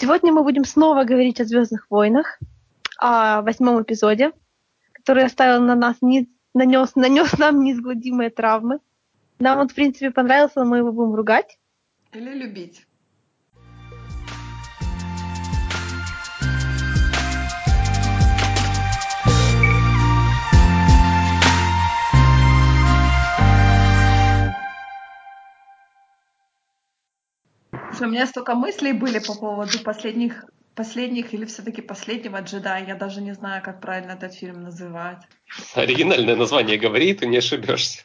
Сегодня мы будем снова говорить о Звездных войнах, о восьмом эпизоде, который оставил на нас не, нанес, нанес нам неизгладимые травмы. Нам он, в принципе, понравился, но мы его будем ругать. Или любить. Слушай, у меня столько мыслей были по поводу последних, последних или все-таки последнего джедая. Я даже не знаю, как правильно этот фильм называть. Оригинальное название говори, ты не ошибешься.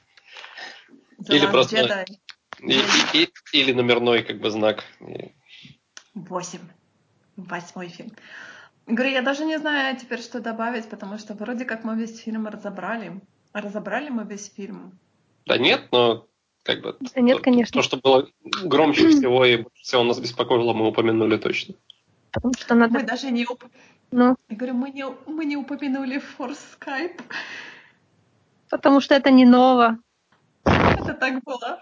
или просто... Jedi. И, и, или номерной как бы знак. Восемь. Восьмой фильм. Говорю, я даже не знаю теперь, что добавить, потому что вроде как мы весь фильм разобрали. Разобрали мы весь фильм. Да нет, но как бы да нет, то, конечно. то, что было громче всего и больше всего нас беспокоило, мы упомянули точно. Потому что надо... Мы даже не... Уп... Ну? Я говорю, мы не, мы не упомянули Force Skype. Потому что это не ново. Это так было.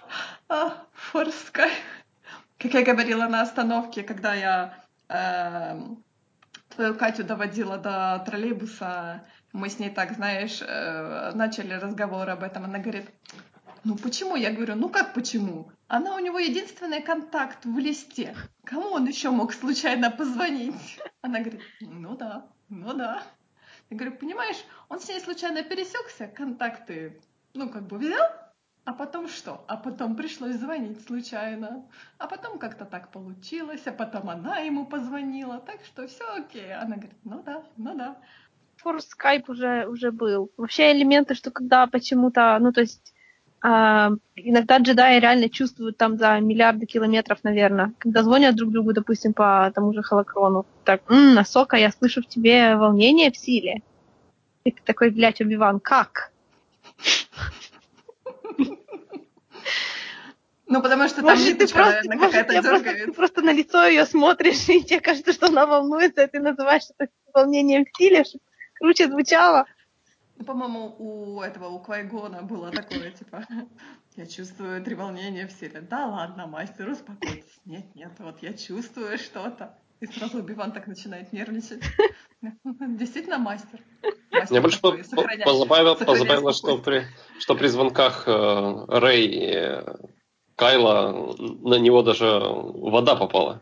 А, Force Skype. Как я говорила на остановке, когда я э, твою Катю доводила до троллейбуса, мы с ней так, знаешь, э, начали разговор об этом. Она говорит, ну почему? Я говорю, ну как почему? Она у него единственный контакт в листе. Кому он еще мог случайно позвонить? Она говорит, ну да, ну да. Я говорю, понимаешь, он с ней случайно пересекся, контакты, ну как бы взял, а потом что? А потом пришлось звонить случайно. А потом как-то так получилось, а потом она ему позвонила. Так что все окей. Она говорит, ну да, ну да. For Skype уже, уже был. Вообще элементы, что когда почему-то, ну то есть иногда джедаи реально чувствуют там за миллиарды километров, наверное, когда звонят друг другу, допустим, по тому же холокрону. Так, м-м, Насока, я слышу в тебе волнение в силе. И ты такой, блядь, Убиван, как? Ну, потому что там может, ты просто, может, я просто, ты просто на лицо ее смотришь, и тебе кажется, что она волнуется, и ты называешь это волнением в силе, чтобы круче звучало. Ну, по-моему, у этого, у Квайгона было такое, типа, я чувствую треволнение в силе. Да ладно, мастер, успокойтесь. Нет, нет, вот я чувствую что-то. И сразу Биван так начинает нервничать. Действительно мастер. мастер Мне больше позабавило, позабавило что, при, что при звонках э, Рэй и Кайла на него даже вода попала.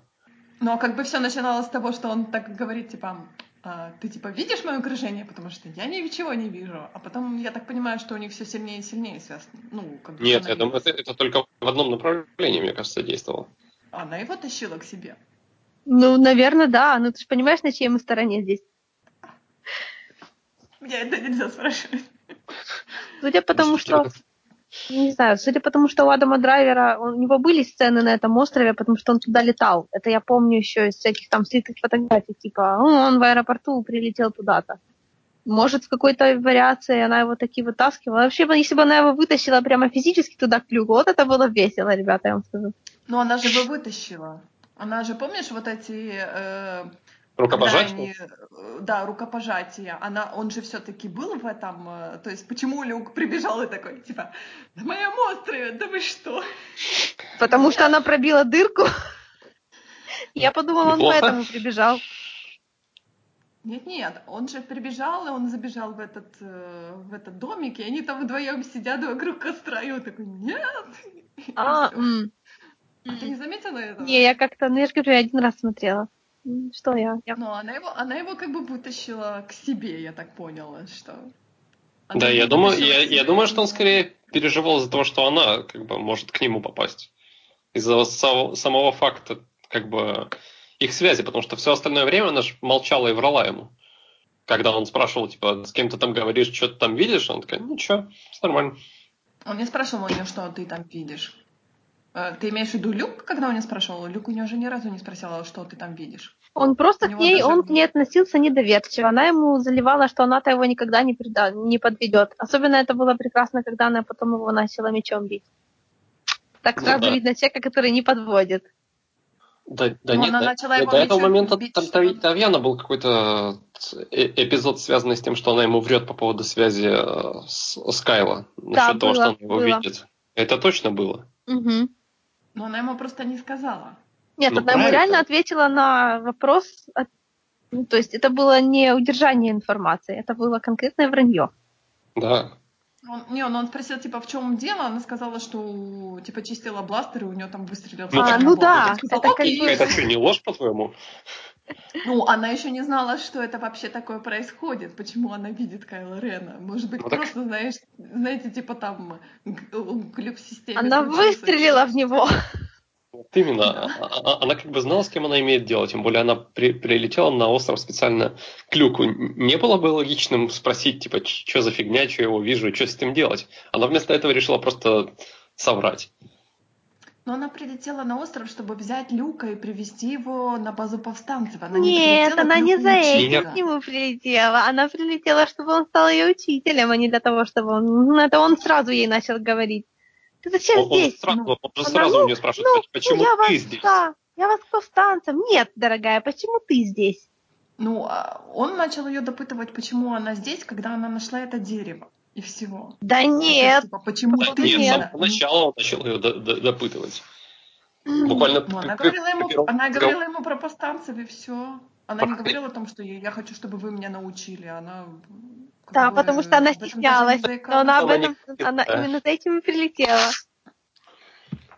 Ну, а как бы все начиналось с того, что он так говорит, типа, а, ты типа видишь мое окружение, потому что я ничего не вижу, а потом я так понимаю, что у них все сильнее и сильнее связано. Ну, как бы Нет, я думаю, это, это только в одном направлении, мне кажется, действовало. Она его тащила к себе. Ну, наверное, да. Ну, ты же понимаешь, на чьей мы стороне здесь? Меня это нельзя спрашивать. Судя по тому, что не знаю, судя по тому, что у Адама Драйвера, у него были сцены на этом острове, потому что он туда летал. Это я помню еще из всяких там слитых фотографий, типа, он в аэропорту прилетел туда-то. Может, в какой-то вариации она его таки вытаскивала. Вообще, если бы она его вытащила прямо физически туда к клюгу, вот это было весело, ребята, я вам скажу. Ну, она же его вытащила. Она же, помнишь, вот эти э, Рукопожатие? Они, э, да, рукопожатие. Она, он же все-таки был в этом. Э, то есть, почему Люк прибежал и такой, типа, на моем острове, да вы что? Потому что она пробила дырку. Я подумала, он поэтому прибежал. Нет, нет, он же прибежал, и он забежал в этот, э, в этот домик, и они там вдвоем сидят вокруг костра, и он такой, нет! А, а ты не заметила этого? Не, я как-то, ну я же говорю, один раз смотрела. Что я? я... Ну, она его, она его как бы вытащила к себе, я так поняла, что... Она да, я думаю, я, я думаю, что он скорее переживал из-за того, что она как бы может к нему попасть. Из-за самого факта как бы их связи, потому что все остальное время она же молчала и врала ему. Когда он спрашивал, типа, с кем ты там говоришь, что ты там видишь, он такая, ничего, все нормально. Он не спрашивал у нее, что ты там видишь. Э, ты имеешь в виду Люк, когда он не спрашивал? Люк у нее же ни разу не спросила, что ты там видишь. Он просто к ней, даже... он к ней относился недоверчиво. Она ему заливала, что она-то его никогда не, преда... не подведет. Особенно это было прекрасно, когда она потом его начала мечом бить. Так ну, сразу да. видно человека, который не подводит. Да, да нет, она начала его до этого момента бить, там что... Тавьяна был какой-то э, эпизод, связанный с тем, что она ему врет по поводу связи э, с, с Кайло. Насчет да, того, было, что он его было. видит. Это точно было. Угу. Но она ему просто не сказала. Нет, Ну, она ему реально ответила на вопрос. от- ну, то есть это было не удержание информации, это было конкретное вранье. Да. Он, не, он, он спросил, типа, в чем дело, она сказала, что, типа, чистила бластер, и у нее там выстрелил. Ну, а, ну да, сказал, это как бы... Это что, не ложь, по-твоему? Ну, она еще не знала, что это вообще такое происходит, почему она видит Кайла Рена. Может быть, Ну так- просто, знаешь, знаете, типа там глюк в системе. Она выстрелила в него. Вот именно. А- а- Она как бы знала, с кем она имеет дело. Тем более она при- прилетела на остров специально к Люку. Не было бы логичным спросить, типа, что за фигня, что я его вижу, что с этим делать. Она вместо этого решила просто соврать. Но она прилетела на остров, чтобы взять Люка и привести его на базу повстанцев. Она не Нет, прилетела она не за этим к нему прилетела. Она прилетела, чтобы он стал ее учителем, а не для того, чтобы он... Ну, это он сразу ей начал говорить. Ты зачем Он, он здесь? сразу, Ну, он же она, сразу ну, у нее спрашивает, ну, почему ну, я ты вас, здесь? Да, я вас к повстанцам. Нет, дорогая, почему ты здесь? Ну, а он начал ее допытывать, почему она здесь, когда она нашла это дерево. И всего. Да нет. типа, почему Да Походу, ты нет, с нет. самого начала он начал ее до- до- допытывать. Буквально Ну, она говорила ему, она говорила ему про повстанцев и все. Она не говорила о том, что я, я хочу, чтобы вы меня научили. Она Да, бы, потому что она стеснялась. Но она об этом, она именно за этим и прилетела.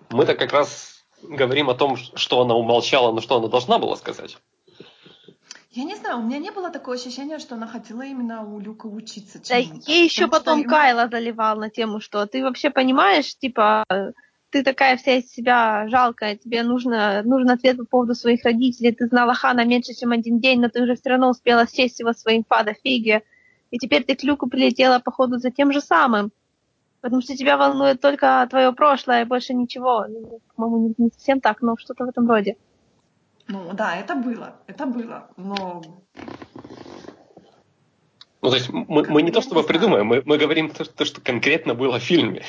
Мы-то как раз говорим о том, что она умолчала, но что она должна была сказать. Я не знаю, у меня не было такого ощущения, что она хотела именно у Люка учиться Да ей еще потом ему- Кайла заливал на тему, что ты вообще понимаешь, типа, ты такая вся из себя жалкая, тебе нужно, нужен ответ по поводу своих родителей, ты знала Хана меньше, чем один день, но ты уже все равно успела счесть его своим фада фиги, и теперь ты к Люку прилетела, походу, за тем же самым, потому что тебя волнует только твое прошлое и больше ничего. Ну, По-моему, не совсем так, но что-то в этом роде. Ну да, это было, это было. Но Ну, то есть мы, мы не то чтобы придумаем, мы, мы говорим то, то, что конкретно было в фильме.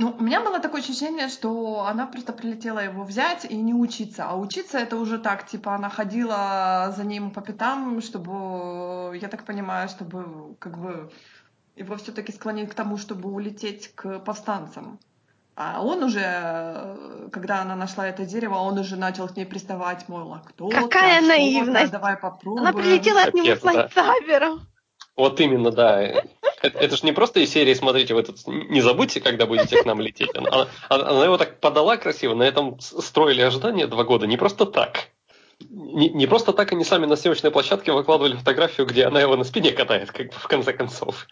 Ну, у меня было такое ощущение, что она просто прилетела его взять и не учиться. А учиться это уже так, типа, она ходила за ним по пятам, чтобы, я так понимаю, чтобы как бы его все-таки склонить к тому, чтобы улететь к повстанцам. А он уже, э, когда она нашла это дерево, он уже начал к ней приставать, мол, а кто ты, Какая а что ты, наивность! давай попробуем. Она прилетела от него с лайтсабером. Вот именно, да. Это, это же не просто из серии, смотрите, вы тут не забудьте, когда будете к нам лететь. Она, она- она его так подала красиво, на этом строили ожидания два года, не просто так. Не, не просто так они сами на съемочной площадке выкладывали фотографию, где она его на спине катает, как бы в конце концов.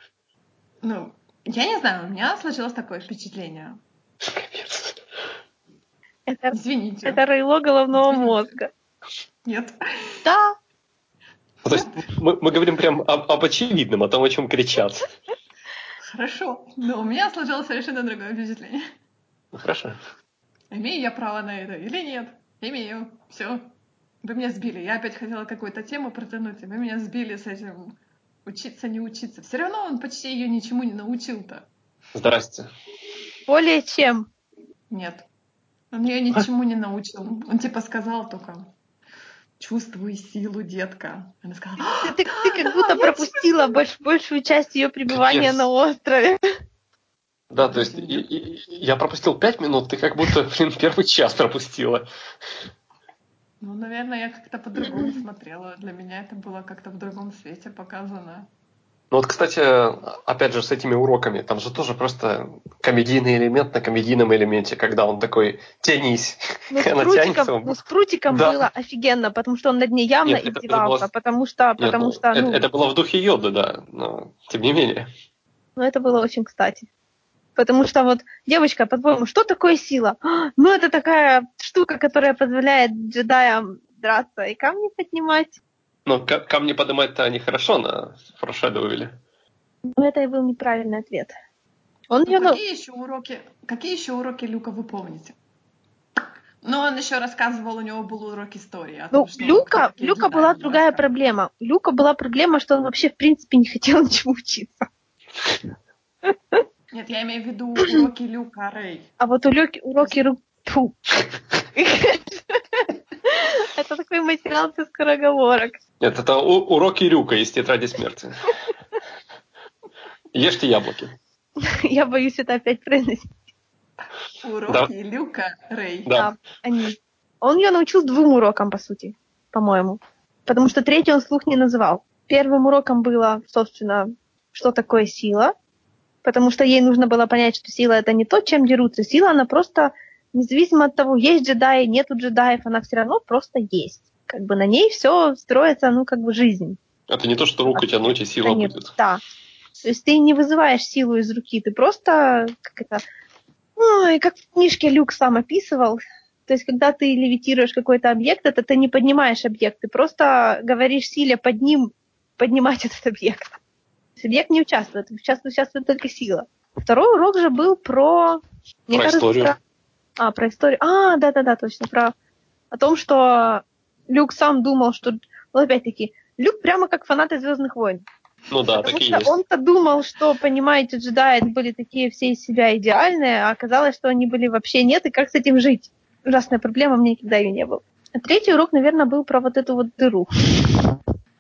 Ну, я не знаю, у меня сложилось такое впечатление. Капец. Это, Извините. это рыло головного Извините. мозга. Нет. Да, Ну, То есть мы, мы говорим прям об, об очевидном, о том, о чем кричат. Хорошо. Но у меня сложилось совершенно другое впечатление. Ну, хорошо. Имею я право на это или нет? Имею. Все. Вы меня сбили. Я опять хотела какую-то тему протянуть, и вы меня сбили с этим учиться, не учиться. Все равно он почти ее ничему не научил-то. Здрасте. Более чем. Нет. Он ее ничему не научил. Он типа сказал только чувствуй силу, детка. Она сказала, «А, Ты, ты- ты как будто пропустила больш- большую часть ее пребывания Капец. на острове. Да, то есть и- и- я пропустил пять минут, ты как будто, блин, первый час пропустила. ну, наверное, я как-то по-другому смотрела. Для меня это было как-то в другом свете показано. Ну вот, кстати, опять же, с этими уроками, там же тоже просто комедийный элемент на комедийном элементе, когда он такой «тянись». Ну, Она прутиком, тянется. ну, с прутиком Да. было офигенно, потому что он над ней явно Нет, это издевался, было- потому что, Нет, потому ну, что, это, ну, это было в духе Йоды, да, но тем не менее. ну, это было очень кстати. Потому что вот, девочка, по-твоему, что такое сила? «А, Ну, это такая штука, которая позволяет джедаям драться и камни поднимать. Но ка- камни поднимать-то они хорошо на форшедуили. Но это и был неправильный ответ. Он Ну, ее, ну, какие еще уроки, какие еще уроки Люка вы помните? Ну, он еще рассказывал, у него был урок истории. Ну, том, что Люка, такие Люка была другая проблема. У Люка была проблема, что он вообще, в принципе, не хотел ничего учиться. Нет, я имею в виду уроки Люка Рэй. А вот у Люки уроки ру... Фу. Это такой материал для скороговорок. Нет, это у- уроки Рюка из «Тетради смерти». Ешьте яблоки. Я боюсь это опять произносить. Уроки Люка Рэй. Да. они. Он ее научил двум урокам, по сути, по-моему. Потому что третий он слух не называл. Первым уроком было, собственно, что такое сила, потому что ей нужно было понять, что сила это не то, чем дерутся. Сила, она просто, независимо от того, есть джедаи, нету джедаев, она все равно просто есть. Как бы на ней все строится, ну, как бы жизнь. Это не то, что руку тянуть, и сила Нет, будет. Да. То есть ты не вызываешь силу из руки, ты просто, как это, ой, как в книжке Люк сам описывал, то есть, когда ты левитируешь какой-то объект, это ты не поднимаешь объект, ты просто говоришь силе под ним поднимать этот объект. То есть объект не участвует, участвует, участвует только сила. Второй урок же был про... Про историю. А, про историю. А, да-да-да, точно. Про о том, что Люк сам думал, что... Ну, опять-таки, Люк прямо как фанаты Звездных войн. Ну да, Потому такие что есть. он-то думал, что, понимаете, джедаи были такие все из себя идеальные, а оказалось, что они были вообще нет, и как с этим жить? Ужасная проблема, у меня никогда ее не было. А третий урок, наверное, был про вот эту вот дыру.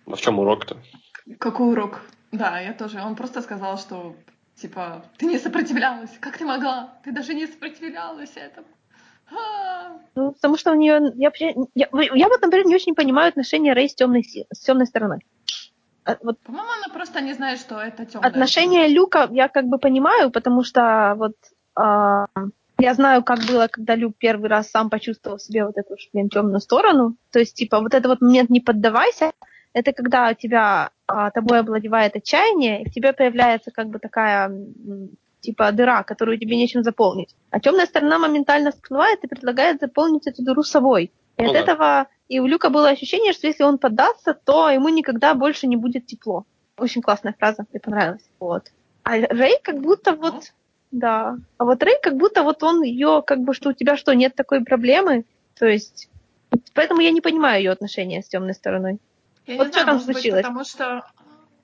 А в чем урок-то? Какой урок? Да, я тоже. Он просто сказал, что типа ты не сопротивлялась. Как ты могла? Ты даже не сопротивлялась этому. А. Ну, потому что у нее... Я, я, я вот, например, не очень понимаю отношения Рэй с темной, с темной стороной. А Вот По-моему, она просто не знает, что это темное. отношения Люка я как бы понимаю, потому что вот а, я знаю, как было, когда Люк первый раз сам почувствовал в себе вот эту блин, темную сторону. То есть, типа, вот этот вот момент «не поддавайся», это когда у тебя а, тобой овладевает отчаяние, и в тебе появляется как бы такая типа дыра, которую тебе нечем заполнить. А темная сторона моментально всплывает и предлагает заполнить эту дыру собой. И Ну от да. этого и у Люка было ощущение, что если он поддастся, то ему никогда больше не будет тепло. Очень классная фраза, мне понравилась. Вот. А Рэй как будто вот, да. А вот Рэй как будто вот он ее, как бы, что у тебя что, нет такой проблемы? То есть, поэтому я не понимаю ее отношения с темной стороной. Я Вот не что знаю, там может быть, случилось? потому что,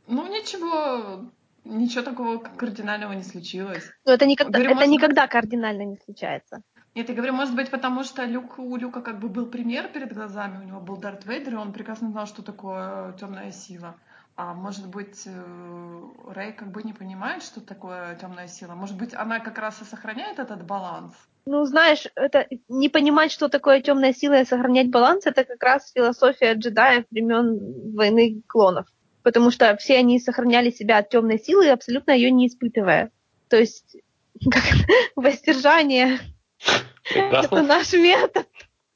ну, ничего, ничего такого кардинального не случилось. Но это никогда, Говорю, это может быть- никогда кардинально не случается. Нет, я говорю, может быть, потому что Люк, у Люка как бы был пример перед глазами, у него был Дарт Вейдер, и он прекрасно знал, что такое темная сила. А может быть, э, Рэй как бы не понимает, что такое темная сила. Может быть, она как раз и сохраняет этот баланс. Ну, знаешь, это не понимать, что такое темная сила и сохранять баланс, это как раз философия джедаев времен войны клонов. Потому что все они сохраняли себя от темной силы, абсолютно ее не испытывая. То есть как воздержание это наш метод.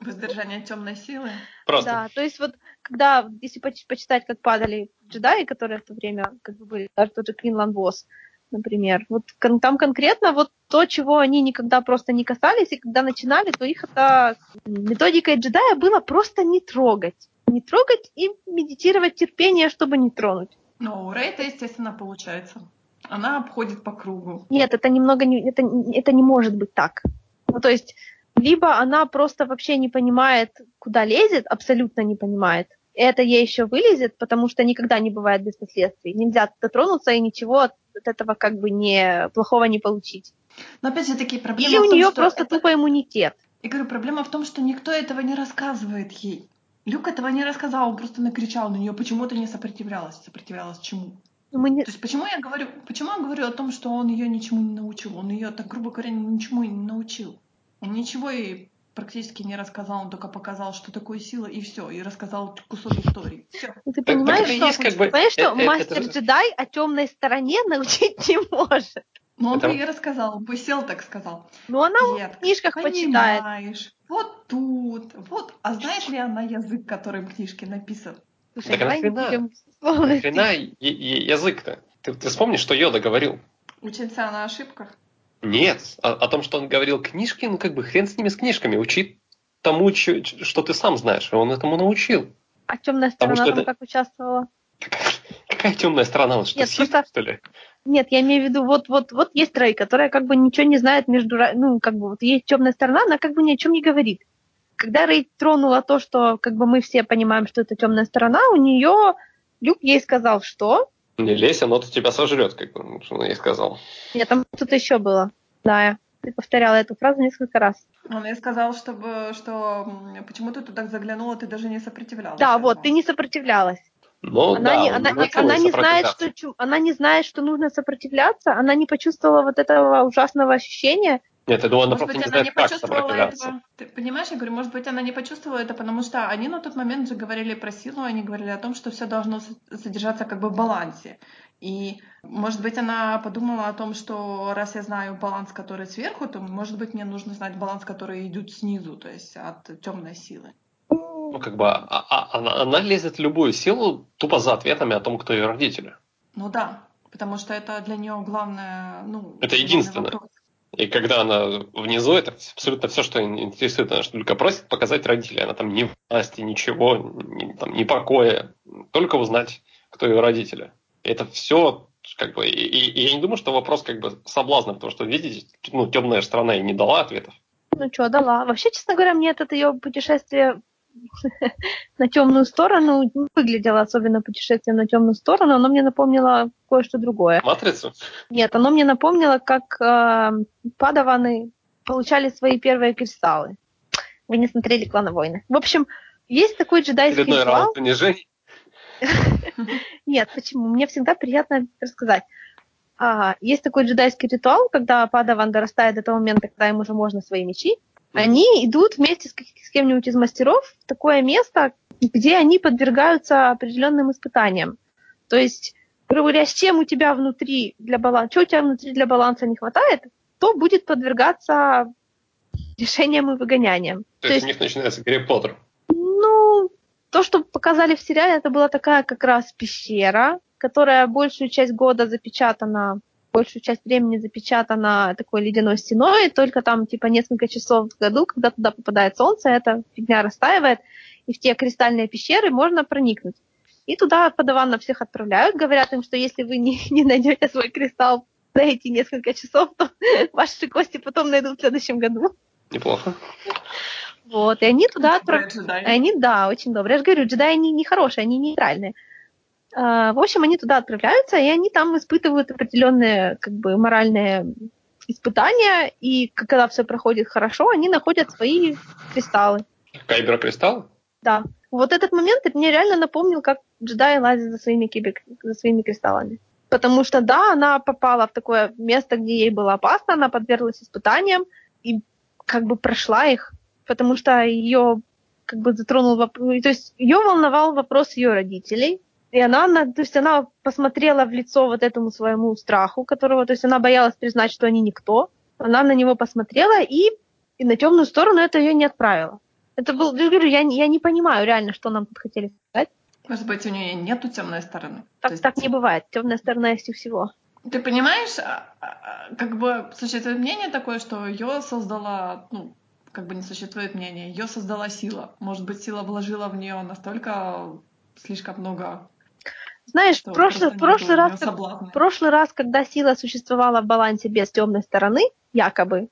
Воздержание темной силы. Просто. Да, то есть вот когда, если поч- почитать, как падали джедаи, которые в то время как бы были, даже тот же Квинлан Босс, например, вот там конкретно вот то, чего они никогда просто не касались, и когда начинали, то их это методикой джедая было просто не трогать. Не трогать и медитировать терпение, чтобы не тронуть. Но у Рэй это, естественно, получается. Она обходит по кругу. Нет, это немного не, это, это не может быть так. Ну, то есть, либо она просто вообще не понимает, куда лезет, абсолютно не понимает. Это ей еще вылезет, потому что никогда не бывает без последствий. Нельзя дотронуться и ничего от, от этого как бы не плохого не получить. Но опять же таки проблема Или у том, нее просто это- тупо иммунитет. Я говорю, проблема в том, что никто этого не рассказывает ей. Люк этого не рассказал, он просто накричал на нее, почему ты не сопротивлялась. Сопротивлялась чему? Ну, Мы не- То есть почему я говорю, почему я говорю о том, что он ее ничему не научил? Он ее, так грубо говоря, ничему не научил. Он ничего ей практически не рассказал, он только показал, что такое сила, и все, и рассказал кусок истории. Все. ну, ты понимаешь, это что, есть как бы- понимаешь, что э- э- мастер это- джедай о темной стороне научить не может. Но он Это- бы ей рассказал, он бы сел так сказал. Но она в книжках почитает. понимаешь, вот тут, вот. А знает ли она язык, которым в книжке написан? Слушай, Так давай не нахрена? Нахрена язык-то? Ты, ты вспомни, что Йода говорил? Учиться на ошибках. Нет, о, о том, что он говорил книжки, ну как бы хрен с ними с книжками. Учи тому, чё- что ты сам знаешь. И он этому научил. А темная Потому сторона что там это- как участвовала? Какая темная сторона? Он что, Нет, Сith, просто- что ли? Нет, я имею в виду, вот, вот, вот есть Рэй, которая как бы ничего не знает между, ну, как бы вот есть темная сторона, она как бы ни о чем не говорит. Когда Рэй тронула то, что как бы мы все понимаем, что это темная сторона, у нее Люк ей сказал, что? Не лезь, оно то тебя сожрет, как бы, он ей сказал. Нет, там что-то еще было. Да, ты повторяла эту фразу несколько раз. Он ей сказал, чтобы, что почему ты туда заглянула, ты даже не сопротивлялась. Да, этому. вот, ты не сопротивлялась. Ну, она, да, не, он она, научил она не знает, что, она не знает, что нужно сопротивляться, она не почувствовала вот этого ужасного ощущения, Нет, я думаю, она Может просто быть, не она знает, не как почувствовала этого. Ты понимаешь, я говорю, может быть, она не почувствовала это, потому что они на тот момент же говорили про силу, они говорили о том, что все должно содержаться как бы в балансе. И, может быть, она подумала о том, что раз я знаю баланс, который сверху, то, может быть, мне нужно знать баланс, который идет снизу, то есть от темной силы. Ну, как бы, а- а- она, она лезет в любую силу тупо за ответами о том, кто ее родители. Ну да, потому что это для нее главное, ну, Это единственное. вопрос. И когда она внизу, это абсолютно все, что интересует. Она что только просит показать родителей. Она там ни власти, ничего, ни, там, ни покоя. Только узнать, кто ее родители. Это все как бы... И, и- я не думаю, что вопрос как бы соблазна, потому что, видите, ну, темная сторона и не дала ответов. Ну что, дала. Вообще, честно говоря, мне это ее путешествие на темную сторону не выглядело особенно путешествием на темную сторону. Оно мне напомнило кое-что другое. Матрицу? Нет, оно мне напомнило, как э, падаваны получали свои первые кристаллы. Вы не смотрели «Клана войны». В общем, есть такой джедайский Очередной ритуал. раунд понижений. Нет, почему? Мне всегда приятно рассказать. А, есть такой джедайский ритуал, когда Падаван дорастает до того момента, когда им уже можно свои мечи. Они идут вместе с, с кем-нибудь из мастеров в такое место, где они подвергаются определенным испытаниям. То есть, грубо говоря, с чем у тебя внутри для баланса, что у тебя внутри для баланса не хватает, то будет подвергаться решениям и выгоняниям. То есть у них начинается Гарри Поттер. Ну, то, что показали в сериале, это была такая как раз пещера, которая большую часть года запечатана, большую часть времени запечатана такой ледяной стеной, только там типа несколько часов в году, когда туда попадает солнце, эта фигня растаивает, и в те кристальные пещеры можно проникнуть. И туда подаванно всех отправляют, говорят им, что если вы не, не найдете свой кристалл за эти несколько часов, то ваши кости потом найдут в следующем году. Неплохо. Вот, и они туда отправляют. Они, да, очень добрые. Я же говорю, джедаи они не хорошие, они нейтральные. А, В общем, они туда отправляются, и они там испытывают определенные как бы моральные испытания, и когда все проходит хорошо, они находят свои кристаллы. Кайбер-кристалл? Да. Вот этот момент мне реально напомнил, как джедаи лазят за своими, кибик, за своими кристаллами. Потому что, да, она попала в такое место, где ей было опасно, она подверглась испытаниям и как бы прошла их, потому что ее как бы затронул вопрос, то есть ее волновал вопрос ее родителей, и она, на- то есть она посмотрела в лицо вот этому своему страху, которого, то есть она боялась признать, что они никто, она на него посмотрела и, и на темную сторону это ее не отправило. Это был, я говорю, я, я не понимаю реально, что нам тут хотели сказать. Может быть, у нее нету темной стороны. Так, есть- так не бывает. Темная сторона есть у всего. Ты понимаешь, а, а, как бы существует мнение такое, что ее создала, ну, как бы не существует мнения, ее создала сила. Может быть, сила вложила в нее настолько слишком много, Знаешь, в прошлый, прошлый раз, как- прошлый раз, когда сила существовала в балансе без темной стороны, якобы,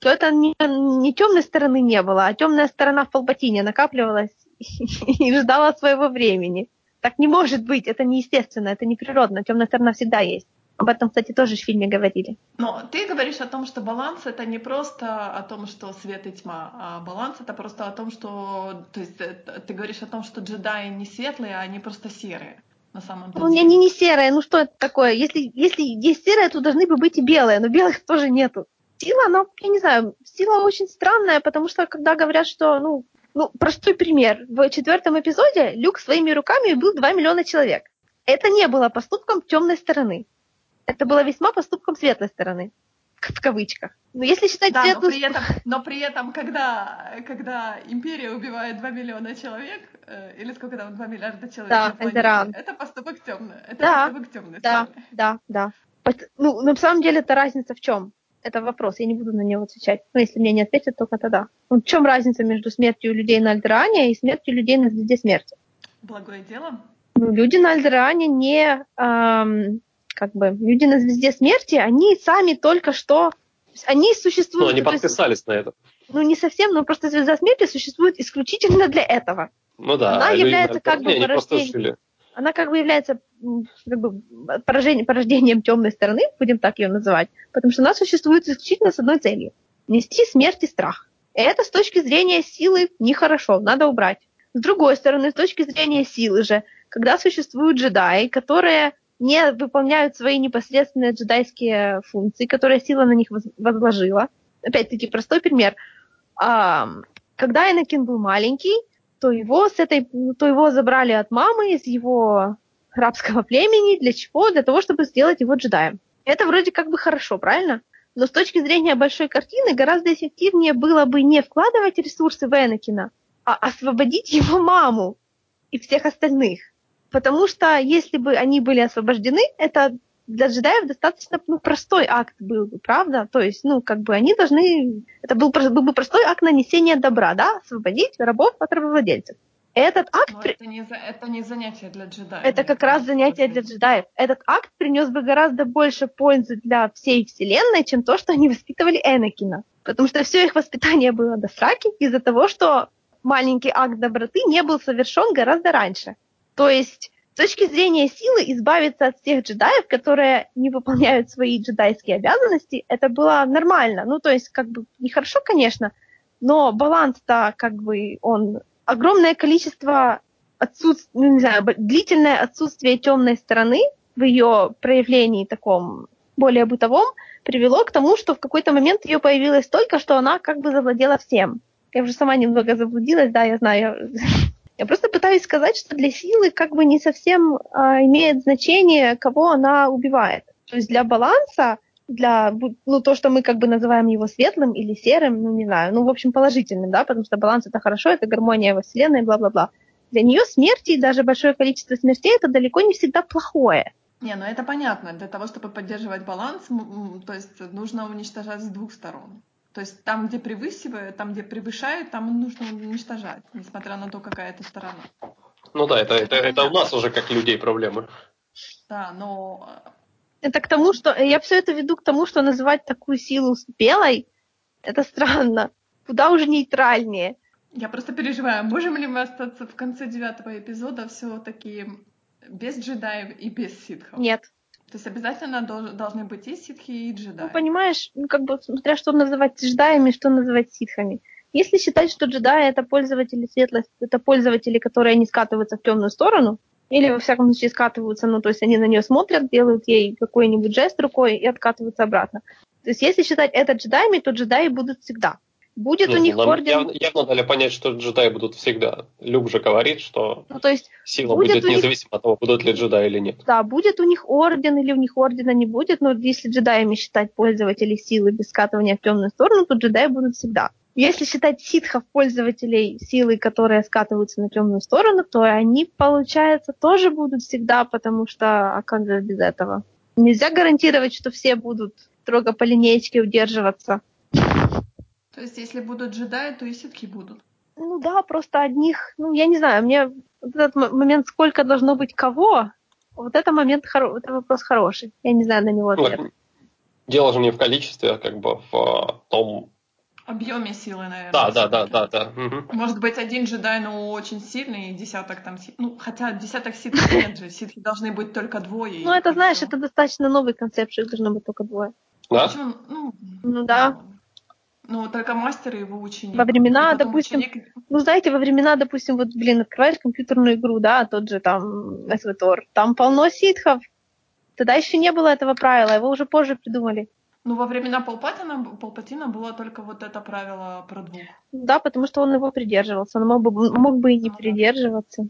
то это не, не темной стороны не было, а темная сторона в Палпатине накапливалась и ждала своего времени. Так не может быть, это неестественно, это неприродно. Темная сторона всегда есть. Об этом, кстати, тоже в фильме говорили. Но ты говоришь о том, что баланс это не просто о том, что свет и тьма, а баланс это просто о том, что, то есть э, ты говоришь о том, что джедаи не светлые, а они просто серые на самом Ну, деле. они не, не серые, ну что это такое? Если, если есть серые, то должны бы быть и белые, но белых тоже нету. Сила, ну, я не знаю, сила очень странная, потому что когда говорят, что, ну, ну, простой пример. В четвертом эпизоде Люк своими руками убил 2 миллиона человек. Это не было поступком темной стороны. Это было весьма поступком светлой стороны. В кавычках. Но если считать Да, но светлую при этом, но при этом когда, когда империя убивает 2 миллиона человек, э, или сколько там, 2 миллиарда человек Да, на планете, Эльдоран. это поступок темный. Это Да, поступок темный. Да, да, да. Ну, на самом деле, это разница в чем? Это вопрос, я не буду на него отвечать. Ну, если мне не ответят, только тогда. Ну, в чем разница между смертью людей на Альдеране и смертью людей на Звезде Смерти? Благое дело. Ну, люди на Альдеране не... ам, как бы, люди на Звезде Смерти, они сами только что... Они существуют... Ну, они то есть, подписались на это. ну, не совсем, но просто Звезда Смерти существует исключительно для этого. Ну да. Она а является как бы порождением- она как бы является как бы, поражение- порождением темной стороны, будем так ее называть, потому что она существует исключительно с одной целью – нести смерть и страх. И это с точки зрения силы нехорошо, надо убрать. С другой стороны, с точки зрения силы же, когда существуют джедаи, которые не выполняют свои непосредственные джедайские функции, которые сила на них воз- возложила, опять-таки, простой пример. А, когда Энакин был маленький, то его с этой, то его забрали от мамы из его рабского племени. Для чего? Для того, чтобы сделать его джедаем. Это вроде как бы хорошо, правильно? Но с точки зрения большой картины гораздо эффективнее было бы не вкладывать ресурсы в Энакина, а освободить его маму и всех остальных. Потому что если бы они были освобождены, это для джедаев достаточно ну, простой акт был бы, правда? То есть, ну, как бы они должны... Это был, был бы простой акт нанесения добра, да? Освободить рабов от рабовладельцев. Этот акт... Но это, не, это не занятие для джедаев. Это как раз занятие для джедаев. Этот акт принес бы гораздо больше пользы для всей вселенной, чем то, что они воспитывали Энакина. Потому что все их воспитание было до сраки из-за того, что маленький акт доброты не был совершен гораздо раньше. То есть с точки зрения силы избавиться от всех джедаев, которые не выполняют свои джедайские обязанности, это было нормально. Ну, то есть, как бы, нехорошо, конечно, но баланс-то, как бы, он... Огромное количество отсутств... ну, не знаю, длительное отсутствие темной стороны в ее проявлении таком более бытовом привело к тому, что в какой-то момент ее появилось столько, что она как бы завладела всем. Я уже сама немного заблудилась, да, я знаю, я просто пытаюсь сказать, что для силы как бы не совсем а, имеет значение, кого она убивает. То есть для баланса, для ну, то, что мы как бы называем его светлым или серым, ну не знаю, ну в общем положительным, да, потому что баланс это хорошо, это гармония во Вселенной, бла-бла-бла. Для нее смерти и даже большое количество смертей это далеко не всегда плохое. Не, ну это понятно. Для того, чтобы поддерживать баланс, то есть нужно уничтожать с двух сторон. То есть там, где превысивает, там, где превышает, там нужно уничтожать, несмотря на то, какая это сторона. Ну да, это, это, это у нас уже как людей проблемы. Да, но... Это к тому, что... Я все это веду к тому, что называть такую силу белой, это странно. Куда уже нейтральнее. Я просто переживаю, можем ли мы остаться в конце девятого эпизода все-таки без джедаев и без ситхов? Нет. То есть обязательно долж, должны быть и ситхи, и джедаи. Ну, понимаешь, ну, как бы, смотря что называть джедаями, что называть ситхами. Если считать, что джедаи это пользователи светлости, это пользователи, которые не скатываются в темную сторону, или во всяком случае скатываются, ну, то есть они на нее смотрят, делают ей какой-нибудь жест рукой и откатываются обратно. То есть если считать это джедаями, то джедаи будут всегда. Будет Нет, у них орден... Явно, явно дали понять, что джедаи будут всегда. Люб же говорит, что ну, то есть сила будет, будет независимо них... от того, будут ли джедаи или нет. Да, будет у них орден или у них ордена не будет, но если джедаями считать пользователей силы без скатывания в темную сторону, то джедаи будут всегда. Если считать ситхов пользователей силы, которые скатываются на темную сторону, то они, получается, тоже будут всегда, потому что, а как же без этого? Нельзя гарантировать, что все будут строго по линеечке удерживаться. То есть, если будут джедаи, то и ситхи будут. Ну да, просто одних, ну я не знаю, мне вот этот момент, сколько должно быть кого, вот это момент, это вопрос хороший. Я не знаю на него ответ. Ну, дело же не в количестве, а как бы в а, том... Объеме силы, наверное. Да, да, да, да, да. Угу. Может быть, один джедай, ну, очень сильный, и десяток там... Ну, хотя десяток ситхов нет же, ситхи должны быть только двое. Ну, это, знаешь, это достаточно новый концепт, что их должно быть только двое. Да? Ну, ну да. Ну, только мастер и его ученик. Во времена, допустим, ученик... ну, знаете, во времена, допустим, вот, блин, открываешь компьютерную игру, да, тот же там SVTOR, там полно ситхов. Тогда еще не было этого правила, его уже позже придумали. Ну, во времена Палпатина, Палпатина было только вот это правило про двух. Да, потому что он его придерживался. Он мог бы, мог бы и не ну, придерживаться.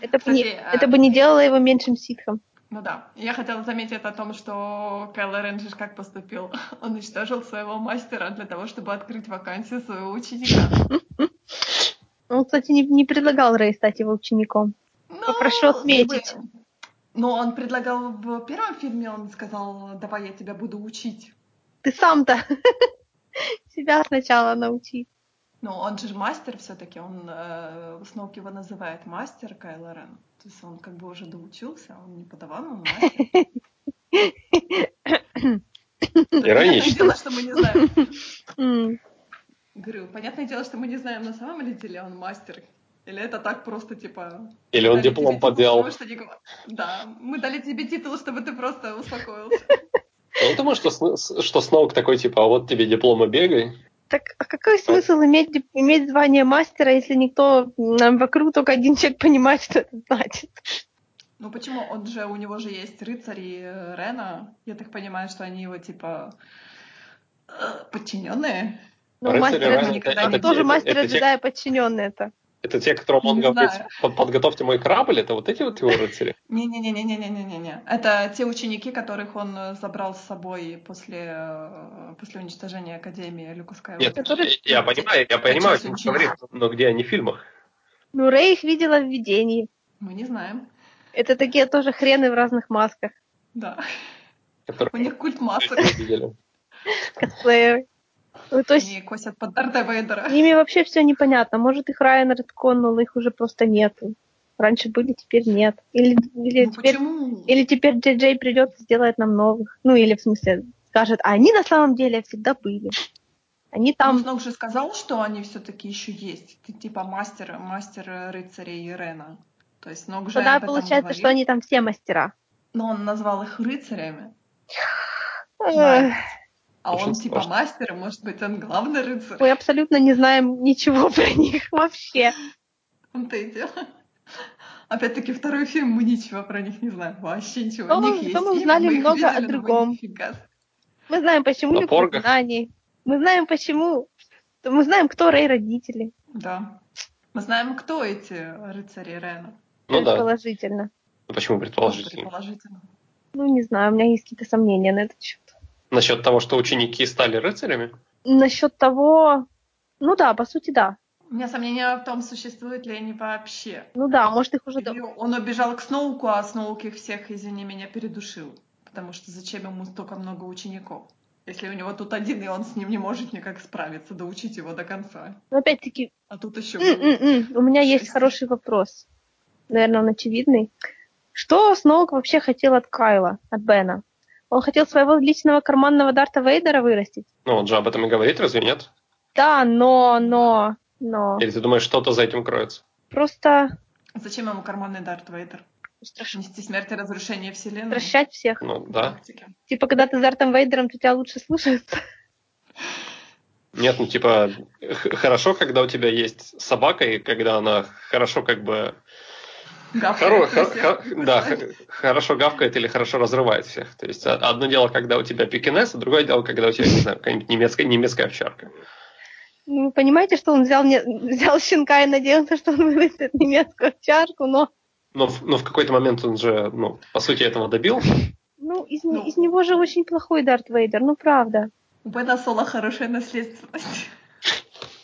Это, Кстати, бы не, а... это бы не делало его меньшим ситхом. Ну да. Я хотела заметить о том, что Кайло Ренджиш как поступил. Он уничтожил своего мастера для того, чтобы открыть вакансию своего ученика. Он, кстати, не, не предлагал Рэй стать его учеником. Ну, Попрошу отметить. Но он предлагал в первом фильме, он сказал, давай я тебя буду учить. Ты сам-то себя сначала научи. Ну, он же мастер все-таки, он э, Сноук его называет мастер Кайло Рен. То есть он как бы уже доучился, он не подаван, он мастер. Иронично. дело, что мы не знаем. Говорю, понятное дело, что мы не знаем, на самом ли деле он мастер. Или это так просто, типа... Или он диплом подъел. Да, мы дали тебе титул, чтобы ты просто успокоился. Ну, думаю, что, что Сноук такой, типа, а вот тебе диплом и бегай. Так а какой смысл иметь, иметь звание мастера, если никто вокруг только один человек понимает, что это значит? Ну почему? Он же, у него же есть рыцари э, Рена. Я так понимаю, что они его типа Подчиненные? Ну, Рыцари мастер никогда это- не тоже это- мастера это джедая подчиненный это. Это те, которым он Не говорит, знаю. «Под- подготовьте мой корабль, это вот эти вот его рыцари? Не-не-не-не-не-не-не-не. Это те ученики, которых он э, забрал с собой после, э, после уничтожения Академии Люка Скайуокера. Нет, Который- я понимаю, я понимаю, о чем ты говоришь, но где они в фильмах? Ну, Рэй их видела в видении. Мы не знаем. Это такие тоже хрены в разных масках. Да. Которых У них культ масок. Косплееры. Ну, то есть Они косят под Дарта Вейдера. с ними вообще все непонятно. Может, их Райан редконнул, их уже просто нету. Раньше были, теперь нет. Или, или Ну теперь почему? Или теперь Джей Джей придет и сделает нам новых. Ну, или в смысле скажет, а они на самом деле всегда были. Они Там там... Сног же сказал, что они все-таки еще есть. Ты типа мастер, мастер рыцарей Ирена. То есть Сног же Тогда получается, говорил, что они там все мастера. но он назвал их рыцарями. А Очень он типа сложно. мастер, может быть, он главный рыцарь. Мы абсолютно не знаем ничего про них вообще. В том-то и дело. Опять-таки, второй фильм, мы ничего про них не знаем. Вообще ничего. Но У мы- них есть но мы узнали их много о видели, мы другом. Мы знаем, почему в изгнании. Мы знаем, почему... Мы знаем, кто Рэй родители. Да. Мы знаем, кто эти рыцари Рена. Ну да, Предположительно. Ну, почему предположительно? Предположительно. Ну, не знаю, у меня есть какие-то сомнения на этот счет. Насчет того, что ученики стали рыцарями? Насчет того... Ну да, по сути, да. У меня сомнения в том, существуют ли они вообще. Ну да, может, их уже... Он убежал к Сноуку, а Сноук их всех, извини меня, передушил. Потому что зачем ему столько много учеников? Если у него тут один, и он с ним не может никак справиться, доучить его до конца. Но опять-таки, А тут еще... У меня есть хороший вопрос. Наверное, он очевидный. Что Сноук вообще хотел от Кайла, от Бена? Он хотел своего личного карманного Дарта Вейдера вырастить? Ну, он же об этом и говорит, разве нет? Да, но, но, но. Или ты думаешь, что-то за этим кроется? Просто Зачем ему карманный Дарт Вейдер? страш- Нести смерть и разрушение вселенной? стращать всех. Ну, да. Практики. Типа, когда ты с Дартом Вейдером, то тебя лучше слушаются. Нет, ну, типа, хорошо, когда у тебя есть собака, и когда она хорошо как бы... Гавкает хоро- да, хорошо гавкает или хорошо разрывает всех. То есть а- одно дело, когда у тебя пекинес, а другое дело, когда у тебя, не знаю, какая-нибудь немецкая, немецкая овчарка. Ну, Вы понимаете, что он взял, не- взял щенка и надеялся, что он вырастет немецкую овчарку, но Но, в- но в какой-то момент он же, ну, по сути, этого добил. ну, из, Ну. из него же очень плохой Дарт Вейдер, ну правда. У Бена Соло хорошая наследственность.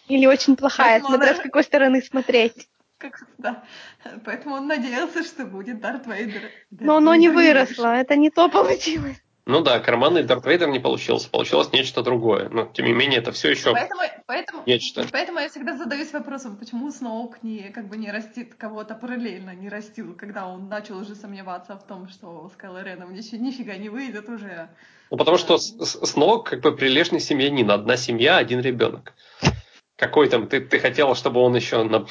Или очень плохая, Поэтому смотря она- с какой стороны смотреть. Как, да. Поэтому он надеялся, что будет Дарт Вейдер. Но оно не выросло, это не то получилось. Ну да, карманный Дарт Вейдер не получился, получилось нечто другое. Но, тем не менее, это все еще Поэтому, поэтому, нечто. поэтому я всегда задаюсь вопросом, почему Сноук не, как бы не растит кого-то параллельно, не растил, когда он начал уже сомневаться в том, что с Кайло Реном нифи- нифига не выйдет уже. Ну, потому что Сноук как бы прилежный семьянин. Одна семья, один ребенок. Какой там, ты, ты хотела, чтобы он еще на-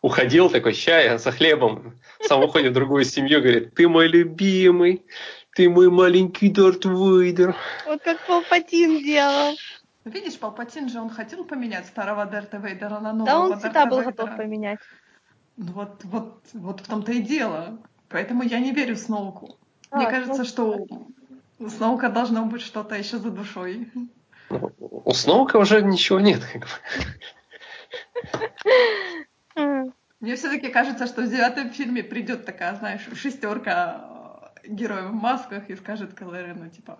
уходил такой чай за хлебом, сам уходит в другую семью, говорит, ты мой любимый, ты мой маленький Дарт Вейдер. Вот как Палпатин делал. Ну, Видишь, Палпатин же он хотел поменять старого Дарта Вейдера на нового Да он Дарта всегда был Вейдера. готов поменять. Ну Вот, вот, вот в том-то и дело. Поэтому я не верю Сноуку. Мне А, кажется, ну, что у Сноука должно быть что-то еще за душой. У Сноука уже ничего нет. Как бы. м, Мне все-таки кажется, что в девятом фильме придет такая, знаешь, шестерка э, героев в масках и скажет Кайло Рену, типа,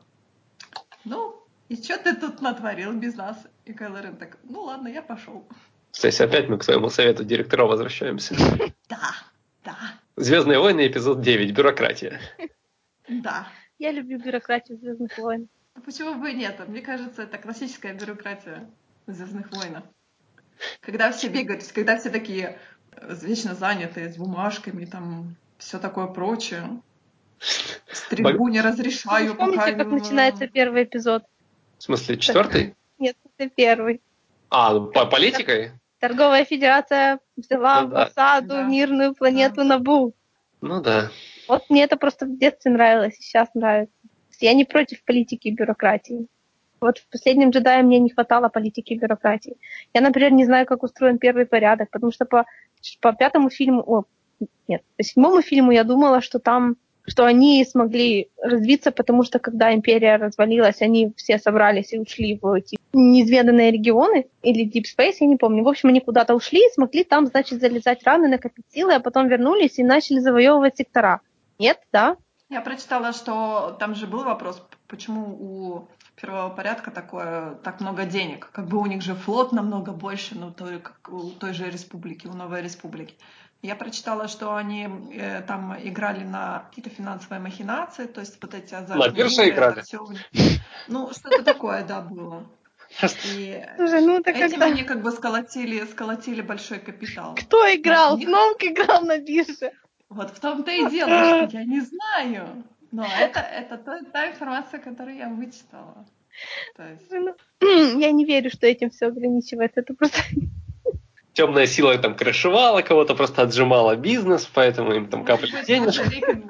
ну, и что ты тут натворил без нас? И Кайло Рен так, ну ладно, я пошел. Кстати, опять мы к своему совету директора возвращаемся. Да, да, Звездные войны, эпизод 9, бюрократия. да. Я люблю бюрократию Звездных войн. Ну, Почему бы и нет? Мне кажется, это классическая бюрократия в Звездных войнах. Когда все бегают, когда все такие э, вечно занятые с бумажками, там все такое прочее. Стрельбу не разрешаю, Вы помните, пока... как начинается первый эпизод? В смысле, четвертый? Нет, это первый. А, ну, по политикой? Торговая федерация взяла Ну в да. осаду Да. мирную планету Набу. Ну да. Вот мне это просто в детстве нравилось, и сейчас нравится. Я не против политики и бюрократии. Вот в последнем джедае мне не хватало политики и бюрократии. Я, например, не знаю, как устроен первый порядок, потому что по, по пятому фильму, о, нет, по седьмому фильму я думала, что там что они смогли развиться, потому что когда империя развалилась, они все собрались и ушли в эти неизведанные регионы или Deep Space, я не помню. В общем, они куда-то ушли и смогли там, значит, залезать раны, накопить силы, а потом вернулись и начали завоевывать сектора. Нет, да? Я прочитала, что там же был вопрос, почему у первого порядка такое, так много денег. Как бы у них же флот намного больше, ну, той, как у той же республики, у новой республики. Я прочитала, что они э, там играли на какие-то финансовые махинации, то есть вот эти азартные На бирже играли? Все, ну, что-то такое, да, было. И Слушай, ну это этим когда... они как бы сколотили, сколотили большой капитал. Кто играл? Них... Сноук играл на бирже. Вот в том-то и дело, что я не знаю. Но это, это та, та информация, которую я вычитала. Есть... Ну, я не верю, что этим все ограничивается. Это просто темная сила там крышевала кого-то, просто отжимала бизнес, поэтому им там капали денежки.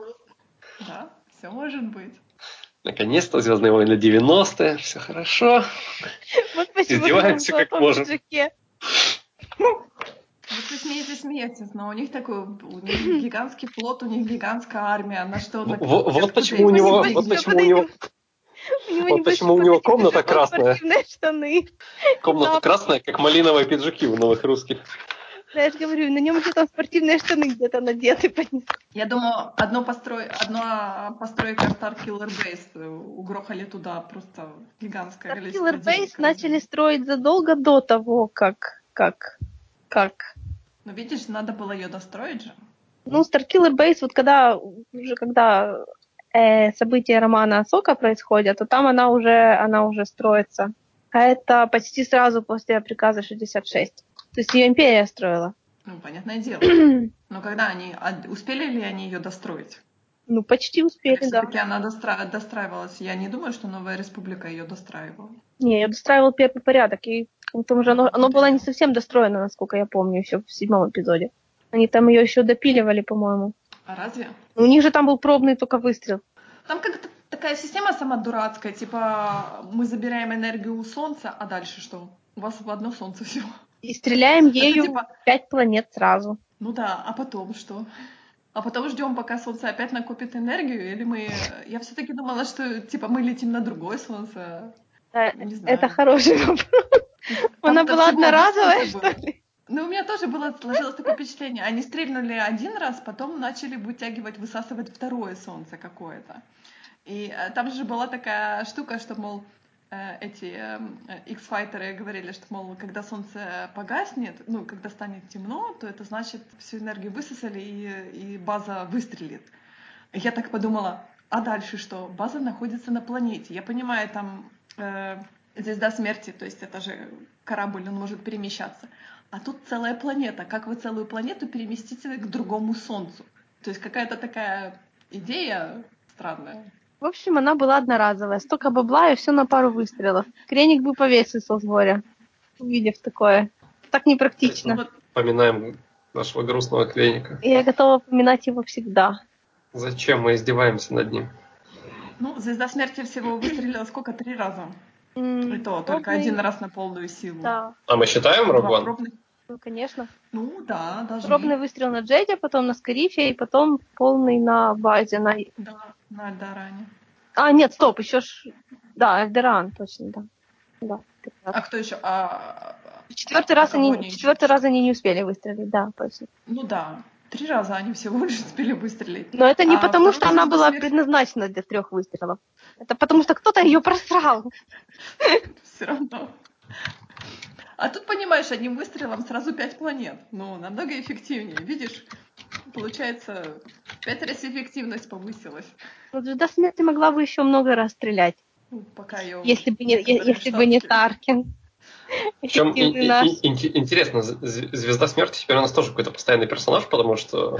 Да, все может быть. Наконец-то Звездные войны 90-е, все хорошо. Вот Издеваемся как можем. Вот вы смеетесь, смеетесь, но у них такой у них гигантский флот, у них гигантская армия, на что... На вот, вот почему у него, вот почему у него вот почему у него комната красная. штаны. Комната красная, как малиновые пиджаки у новых русских. Да, я же говорю, на нем еще там спортивные штаны где-то надеты. Я думаю, одно построй, одно постройка Star Killer Base угрохали туда просто гигантское Star Killer Base начали строить задолго до того, как, как, как. Ну, видишь, надо было ее достроить же. Ну, Star Killer Base, вот когда, уже когда э, события романа Сока происходят, то там она уже, она уже строится. А это почти сразу после приказа 66. То есть ее империя строила. Ну, понятное дело. Но когда они... Успели ли они ее достроить? Ну, почти успели, да. Все-таки она достра... достраивалась. Я не думаю, что Новая Республика ее достраивала. Не, ее достраивал первый порядок. И потому что оно, оно было не совсем достроено, насколько я помню, еще в седьмом эпизоде. Они там ее еще допиливали, по-моему. А разве? У них же там был пробный только выстрел. Там как-то такая система сама дурацкая, типа мы забираем энергию у Солнца, а дальше что? У вас одно Солнце все. И стреляем ею Это, типа... пять планет сразу. Ну да, а потом что? А потом ждем, пока Солнце опять накопит энергию, или мы... Я все-таки думала, что типа мы летим на другое Солнце. Да, это хороший вопрос. Она была одноразовая, что ли? Ну, у меня тоже было, сложилось такое впечатление. Они стрельнули один раз, потом начали вытягивать, высасывать второе солнце какое-то. И э, там же была такая штука, что, мол, э, эти э, X-файтеры говорили, что, мол, когда солнце погаснет, ну, когда станет темно, то это значит, всю энергию высосали, и, и база выстрелит. Я так подумала, а дальше что? База находится на планете. Я понимаю, там э, звезда смерти, то есть это же корабль, он может перемещаться. А тут целая планета. Как вы целую планету переместите к другому Солнцу? То есть какая-то такая идея странная. В общем, она была одноразовая. Столько бабла и все на пару выстрелов. Креник бы повесился с горя, увидев такое. Так непрактично. Вот. Поминаем нашего грустного кленика. Я готова поминать его всегда. Зачем мы издеваемся над ним? Ну, звезда смерти всего выстрелила сколько? Три раза. Mm, И то, пробный... только один раз на полную силу. Да. А мы считаем Рогван? Пробный... Ну, конечно. Ну, да, даже. Пробный выстрел на Джеде, потом на Скарифе, и потом полный на базе. На... Да, на Альдоране. А, нет, стоп, еще ж... Да, Альдоран, точно, да. да а кто еще? А... Четвертый а раз они, четвертый раз они не успели выстрелить, да, точно. Ну да. Три раза они всего лишь успели выстрелить. Но это не а потому, что она была смерть... предназначена для трех выстрелов. Это потому, что кто-то ее просрал. Все равно. А тут, понимаешь, одним выстрелом сразу пять планет. Ну, намного эффективнее. Видишь, получается, пять раз эффективность повысилась. Ну, звезда смерти могла бы еще много раз стрелять. Ну, пока ее... Если бы не, если бы не Таркин. Причем интересно, Звезда Смерти теперь у нас тоже какой-то постоянный персонаж, потому что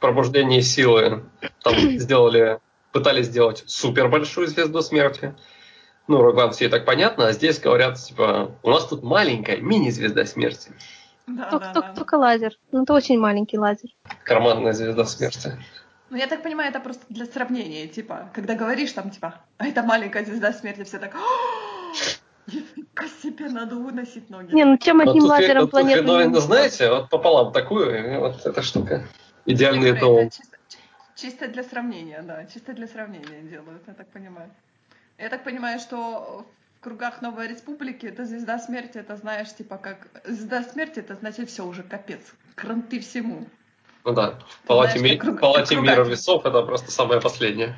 пробуждение силы там сделали, пытались сделать супер большую Звезду Смерти. Ну, Рогван все и так понятно, а здесь говорят, типа, у нас тут маленькая мини-звезда смерти. Да, только, да, только, да. только лазер. Ну, это очень маленький лазер. Карманная звезда смерти. Ну, я так понимаю, это просто для сравнения, типа, когда говоришь там, типа, а это маленькая звезда смерти, все так, Нифига себе, надо выносить ноги. Не, ну чем одним вот лазером вот планету... Ну, знаете, вот пополам такую, вот эта штука. Идеальный эталон. чисто для сравнения, да, чисто для сравнения делают, я так понимаю. Я так понимаю, что в кругах Новой Республики это звезда смерти, это знаешь, типа как звезда смерти, это значит все уже капец, кранты всему. Ну да, в палате, знаешь, ми... круг... палате мира весов это просто самое последнее.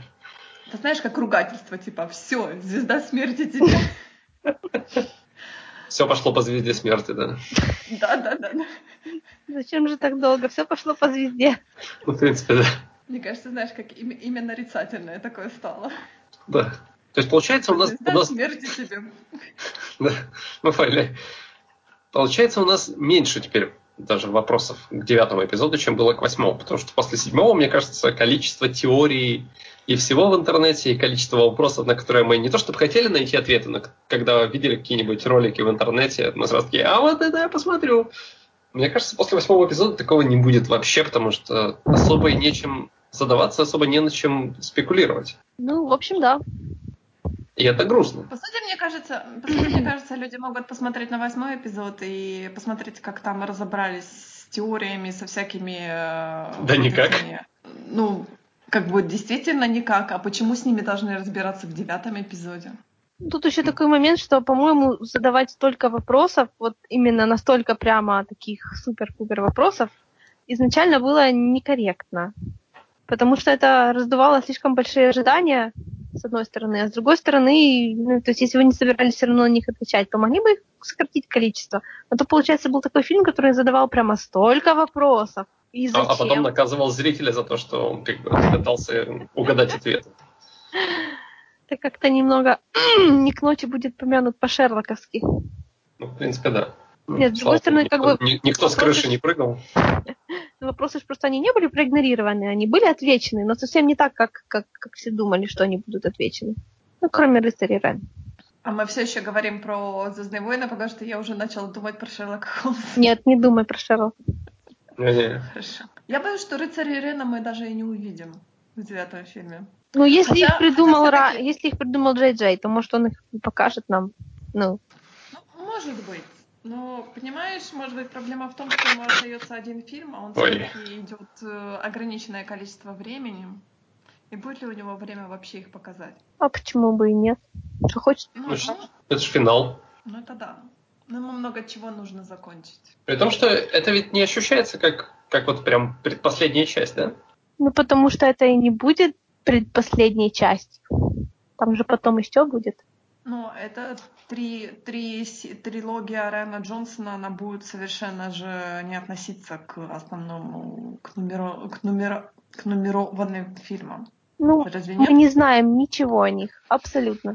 Ты знаешь, как ругательство, типа, все, звезда смерти тебе. Все пошло по звезде смерти, да. Да, да, да. Зачем же так долго? Все пошло по звезде. Ну, в принципе, да. Мне кажется, знаешь, как имя, имя нарицательное такое стало. Да. То есть, получается, у нас... У нас... смерти тебе. Да, ну. Получается, у нас меньше теперь даже вопросов к девятому эпизоду, чем было к восьмому. Потому что после седьмого, мне кажется, количество теорий и всего в интернете, и количество вопросов, на которые мы не то чтобы хотели найти ответы, но когда видели какие-нибудь ролики в интернете, мы сразу такие, а вот это я посмотрю. Мне кажется, после восьмого эпизода такого не будет вообще, потому что особо и нечем задаваться, особо не на чем спекулировать. Ну, в общем, да. И это грустно. По сути, мне кажется, по сути, мне кажется, люди могут посмотреть на восьмой эпизод и посмотреть, как там разобрались с теориями, со всякими... Э, да вот никак. Этими, ну, как бы действительно никак. А почему с ними должны разбираться в девятом эпизоде? Тут еще такой момент, что, по-моему, задавать столько вопросов, вот именно настолько прямо таких супер-пупер вопросов, изначально было некорректно. Потому что это раздувало слишком большие ожидания, с одной стороны, а с другой стороны, ну, то есть если вы не собирались все равно на них отвечать, то могли бы их сократить количество. Но то, получается, был такой фильм, который задавал прямо столько вопросов. И зачем? А, а потом наказывал зрителя за то, что он как бы пытался угадать ответ. Это как-то немного не к ночи будет помянут по-шерлоковски. Ну, в принципе, да. Нет, с другой стороны, как бы... Никто с крыши не прыгал. Вопросы же просто они не были проигнорированы, они были отвечены, но совсем не так, как, как, как все думали, что они будут отвечены. Ну, кроме рыцарей Рен. А мы все еще говорим про Звездные войны, потому что я уже начала думать про Шерлока Холмса. Нет, не думай про Шерлока. Хорошо. Я боюсь, что рыцари Рена мы даже и не увидим в девятом фильме. Ну, если хотя, их придумал хотя, Ра... если их придумал Джей Джей, то может он их покажет нам. Ну. ну может быть. Но, понимаешь, может быть, проблема в том, что ему остается один фильм, а он все-таки идет э, ограниченное количество времени. И будет ли у него время вообще их показать? А почему бы и нет? Что хочет? Ну, ну, это же финал. Ну, это да. Но ему много чего нужно закончить. При том, что это ведь не ощущается как, как вот прям предпоследняя часть, да? Ну, потому что это и не будет предпоследней частью. Там же потом еще будет. Ну, это три, три, трилогия Райана Джонсона, она будет совершенно же не относиться к основному, к, нумеро, к, нумеро, к нумерованным фильмам. Ну, Разве нет? мы не знаем ничего о них, абсолютно.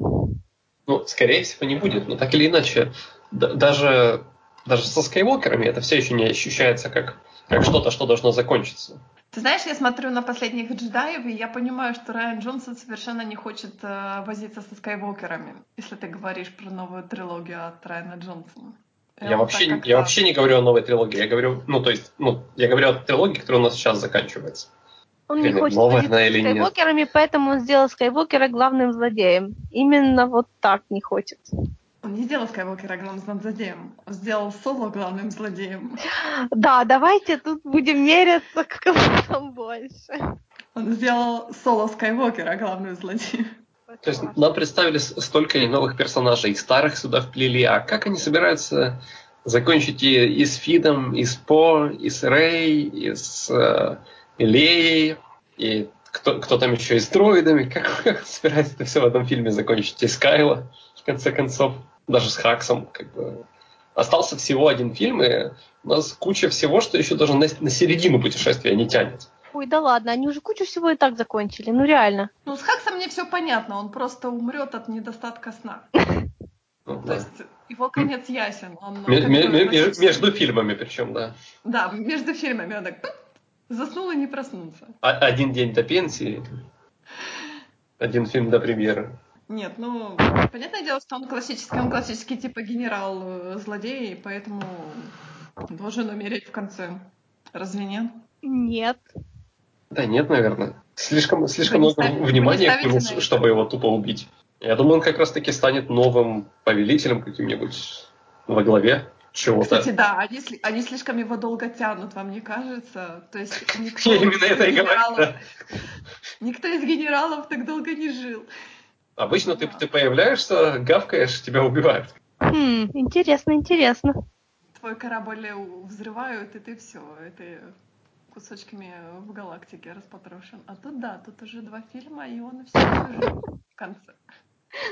Ну, скорее всего, не будет, но так или иначе, даже, даже со Скайуокерами это все еще не ощущается как, как что-то, что должно закончиться. Ты знаешь, я смотрю на последних джедаев, и я понимаю, что Райан Джонсон совершенно не хочет э, возиться со скайвокерами, если ты говоришь про новую трилогию от Райана Джонсона. Я, я вообще, я вообще не говорю о новой трилогии, я говорю, ну, то есть, ну, я говорю о трилогии, которая у нас сейчас заканчивается. Он не хочет возиться с скайвокерами, нет. поэтому он сделал скайвокера главным злодеем. Именно вот так не хочет. Он не сделал Скайуокера главным злодеем, он сделал Соло главным злодеем. Да, давайте тут будем меряться, кого там больше. Он сделал Соло Скайуокера главным злодеем. То есть нам представили столько новых персонажей, и старых сюда вплели, а как они собираются закончить и, и с Фидом, и с По, и с Рэй, и с э, Леей, и кто, кто там еще и с дроидами, как, как собирается это все в одном фильме закончить, и Скайла, в конце концов даже с Хаксом, как бы остался всего один фильм, и у нас куча всего, что еще даже на, на середину путешествия не тянет. Ой, да ладно, они уже кучу всего и так закончили, ну реально. Ну, с Хаксом мне все понятно, он просто умрет от недостатка сна. Ну, То есть его конец ясен. Он, между фильмами причем, да. Да, между фильмами он так заснул и не проснулся. А, один день до пенсии, один фильм до премьеры. Нет, ну, понятное дело, что он классический, он классический типа генерал-злодей, э, поэтому должен умереть в конце. Разве нет? Нет. Да нет, наверное. Слишком, слишком много ставите, внимания к нему, чтобы его тупо убить. Я думаю, он как раз-таки станет новым повелителем каким-нибудь во главе чего-то. Кстати, да, они, они слишком его долго тянут, вам не кажется? То есть никто Я именно это и говорю. Никто из генералов так долго не жил. Обычно ты, ты появляешься, гавкаешь, тебя убивают. Хм, интересно, интересно. Твой корабль взрывают, и ты все, это кусочками в галактике распотрошен. А тут да, тут уже два фильма, и он все жив в конце.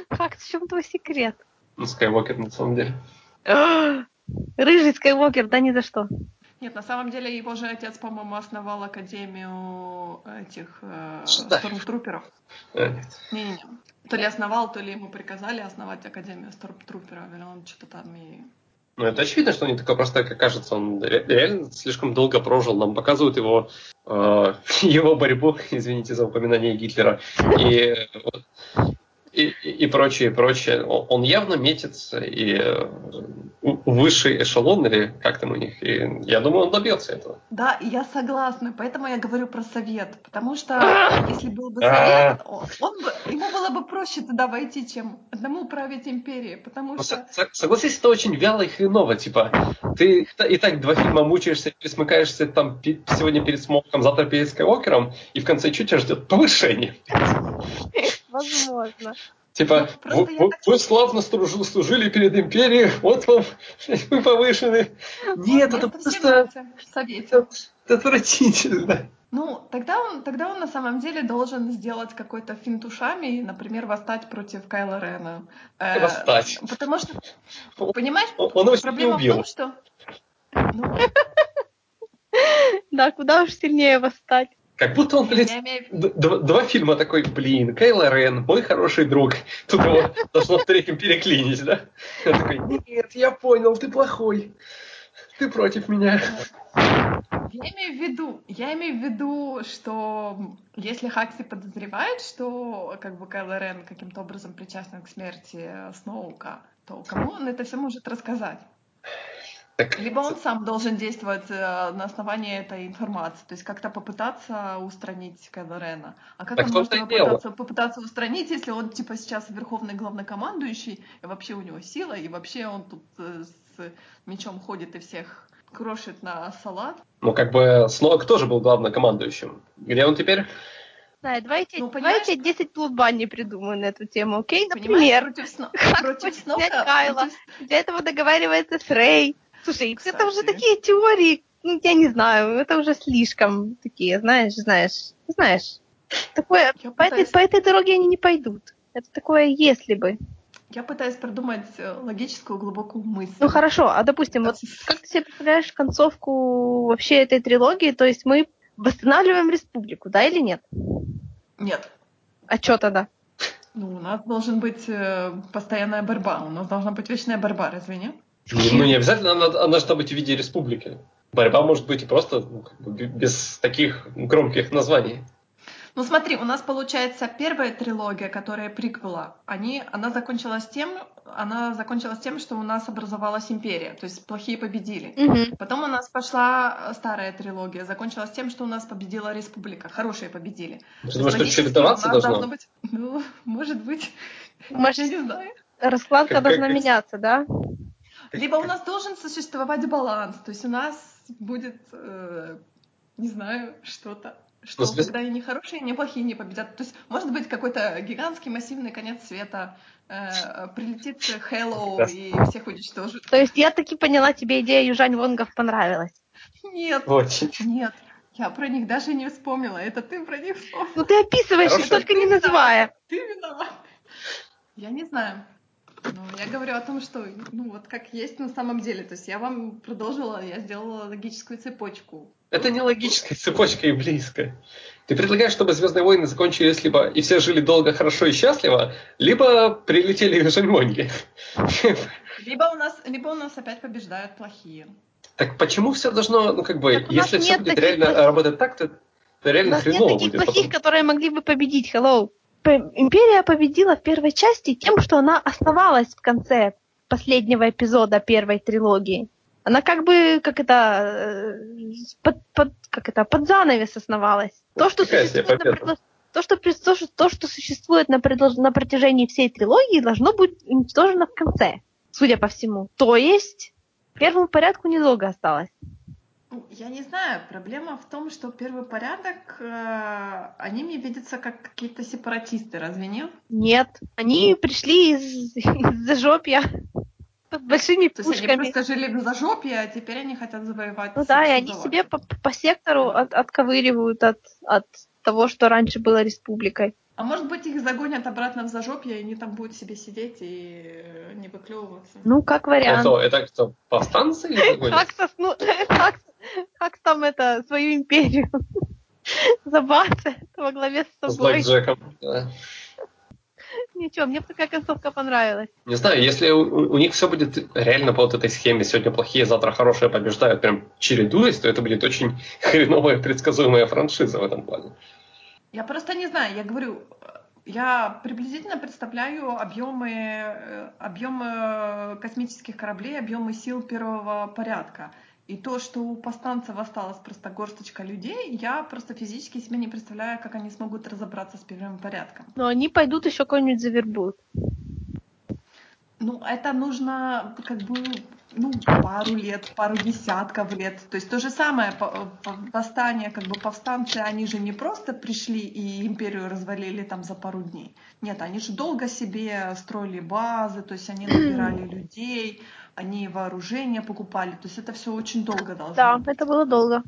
Факт, в чем твой секрет? Ну, Скайуокер на самом деле. Рыжий Скайуокер, да ни за что. Нет, на самом деле его же отец, по-моему, основал академию этих э, стормтруперов. А, нет. Не-не-не. То ли основал, то ли ему приказали основать академию стормтруперов, или он что-то там и... Ну, это очевидно, что он не такой простой, как кажется. Он ре- реально слишком долго прожил. Нам показывают его, э, его борьбу, извините за упоминание Гитлера, и, вот, и, и, и прочее, прочее. Он явно метится и э, высший эшелон, или как там у них. И я думаю, он добьется этого. Да, я согласна, поэтому я говорю про совет, потому что если был бы А. совет, он, бы, ему было бы проще туда войти, чем одному править империей, потому Ну, что... со- со- согласись, это очень вяло и хреново. Типа, ты и так два фильма мучаешься, присмыкаешься там сегодня перед Смоком, завтра перед Скайуокером, и в конце что тебя ждет? Повышение. Возможно. Типа, Ну, вы, вы- так- вы славно служи- служили перед империей, вот вам, вы повышены. Нет, это Место всем просто в это, это отвратительно. Ну, тогда он, тогда он на самом деле должен сделать какой-то финт ушами и, например, восстать против Кайла Рена. Э, Восстать. Потому что, понимаешь, Он, он проблема в убил. том, что... Ну, Да, куда уж сильнее восстать. Как будто он, блядь, имею Два, два фильма такой, блин, Кайло Рен, мой хороший друг. Тут его должно в третьем переклинить, да? Он такой, нет, я понял, ты плохой. Ты против меня. Я имею в виду, я имею в виду, что если Хакси подозревает, что как бы Кайло Рен каким-то образом причастен к смерти Сноука, то кому он это все может рассказать? Так, Либо он сам должен действовать э, на основании этой информации, то есть как-то попытаться устранить Кайло Рена. А как Так он может попытаться, попытаться устранить, если он типа сейчас верховный главнокомандующий, и вообще у него сила, и вообще он тут э, с мечом ходит и всех крошит на салат? ну, как бы, Снок тоже был главнокомандующим. Где он теперь? Да, давайте, Ну, давайте 10 плутбан придумаю на эту тему, окей? Понимаешь, Например, против, Сно- Как против снять Кайла. против- для этого договаривается с Рэй. Слушай, это уже Кстати. такие теории, ну, я не знаю, это уже слишком такие, знаешь, знаешь, знаешь. Такое, Я по этой, по этой дороге они не пойдут. Это такое «если бы». Я пытаюсь придумать э, логическую глубокую мысль. Ну хорошо, а допустим, вот как ты себе представляешь концовку вообще этой трилогии? То есть мы восстанавливаем республику, да или нет? Нет. А что тогда? Ну, у нас должен быть э, постоянная борьба. У нас должна быть вечная борьба, разве нет? Ну, не обязательно она, она должна быть в виде республики. Борьба может быть и просто ну, как бы, б- без таких громких названий. Ну смотри, у нас получается первая трилогия, которая приквела, они, она закончилась тем, она закончилась тем, что у нас образовалась империя, то есть плохие победили. Мгм. Потом у нас пошла старая трилогия, закончилась тем, что у нас победила республика, хорошие победили. Ты думаешь, что чередоваться нас должно? быть, ну, может быть, Может, я не знаю. раскладка Как- должна как- меняться, да? Либо у нас должен существовать баланс, то есть у нас будет, э, не знаю, что-то, что Ну, когда и не хорошие, и не плохие не победят. То есть может быть какой-то гигантский массивный конец света, э, прилетит Хэллоу Прекрасно. и всех уничтожит. То есть я таки поняла, тебе идея Южань Вонгов понравилась. Нет, Очень. нет, я про них даже не вспомнила, это ты про них вспомнил. Ну ты описываешь, Хорошо. только не называя. Ты виноват. Я не знаю. Но я говорю о том, что, ну, вот как есть на самом деле. То есть я вам продолжила, я сделала логическую цепочку. Это не логическая цепочка и близко. Ты предлагаешь, чтобы Звездные войны закончились либо и все жили долго, хорошо и счастливо, либо прилетели Жаньмонги. Либо у нас, либо у нас опять побеждают плохие. Так почему все должно, ну как бы, Так у если все будет реально плохих. работать так, то, то У реально нас нет хреново таких будет плохих, потом. которые могли бы победить. Hello. Империя победила в первой части тем, что она оставалась в конце последнего эпизода первой трилогии. Она как бы, как это, э, под, под- как это, под занавес основалась. То, что Какая существует, на, предло- то, что, то, что, то, что существует на, предло- на протяжении всей трилогии, должно быть уничтожено в конце, судя по всему. То есть, первому порядку недолго осталось. Ну, Я не знаю, проблема в том, что первый порядок, э, они мне видятся как какие-то сепаратисты, разве нет? Нет, они пришли из, из зажопья под большими То есть они пушками. просто жили в зажопье, а теперь они хотят завоевать Ну да, и они себе по, по сектору от, отковыривают от, от того, что раньше было республикой. А может быть, их загонят обратно в зажопье, и они там будут себе сидеть и э, не выклевываться. Ну, как вариант. кто? Это кто? Повстанцы или какой? Хаксос, ну, Хакс, Хакс там это, свою империю забацает во главе с С собой. Блэкджеком. Да. Ничего, мне такая концовка понравилась. Не знаю, если у, у них все будет реально по вот этой схеме, сегодня плохие, завтра хорошие побеждают, прям чередуясь, то это будет очень хреновая предсказуемая франшиза в этом плане. Я просто не знаю, я говорю, я приблизительно представляю объемы, э, объемы космических кораблей, объемы сил первого порядка. И то, что у повстанцев осталась просто горсточка людей, я просто физически себе не представляю, как они смогут разобраться с первым порядком. Но они пойдут еще кого-нибудь завербуют. Ну, это нужно как бы ну, пару лет, пару десятков лет. То есть то же самое восстание, как бы повстанцы, они же не просто пришли и империю развалили там за пару дней. Нет, они же долго себе строили базы, то есть они набирали людей, они вооружение покупали. То есть это все очень долго должно Да, быть. это было долго.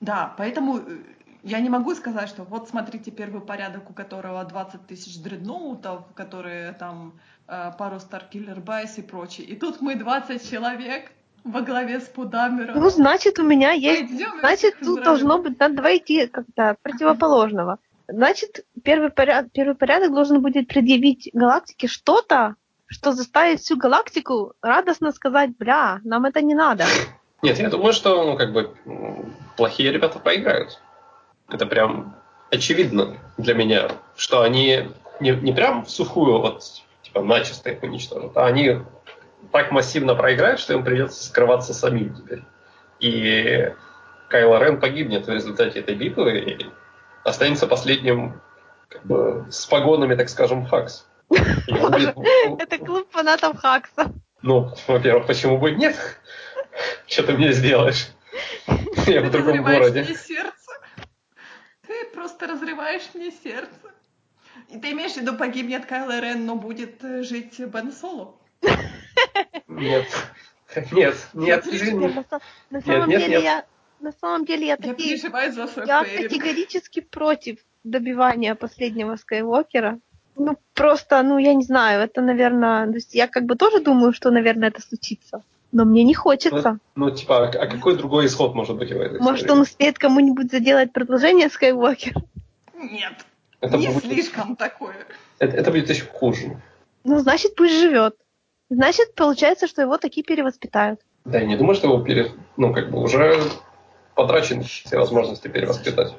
Да, поэтому э, я не могу сказать, что вот смотрите первый порядок, у которого 20 тысяч дредноутов, которые там э, пару Starkiller Base и прочее. И тут мы 20 человек во главе с Пудамером. Ну, значит, у меня есть... Пойдем Значит, тут израилем. должно быть, надо два идти как-то противоположного. Значит, первый порядок, первый порядок должен будет предъявить галактике что-то, что заставит всю галактику радостно сказать, бля, нам это не надо. Нет, я думаю, что ну, как бы плохие ребята проиграют. Это прям очевидно для меня, что они не, не прям в сухую вот типа начисто их уничтожат, а они так массивно проиграют, что им придется скрываться самим теперь. И Кайло Рен погибнет в результате этой битвы и останется последним как бы, с погонами, так скажем, Хакс. Это клуб фанатов Хакса. Ну, во-первых, почему бы нет? Что ты мне сделаешь? Я в другом городе. сердце. Просто разрываешь мне сердце. И ты имеешь в виду погибнет Кайло Рен, но будет э, жить Бен Соло? Нет. Нет, нет, извини. на, са- на самом деле я на самом деле я, Я таки- переживаю за свой я категорически против добивания последнего Скайуокера. Ну, просто, ну, я не знаю, это, наверное, то есть я как бы тоже думаю, что, наверное, это случится. Но мне не хочется. Ну, типа, а а какой другой исход может быть в этой Может, истории? он успеет кому-нибудь заделать продолжение Скайуокера? Нет, это не будет, слишком такое. это, это будет еще хуже. Ну, значит, пусть живет. Значит, получается, что его такие перевоспитают. Да, я не думаю, что его пере... Ну, как бы уже потрачены все возможности перевоспитать.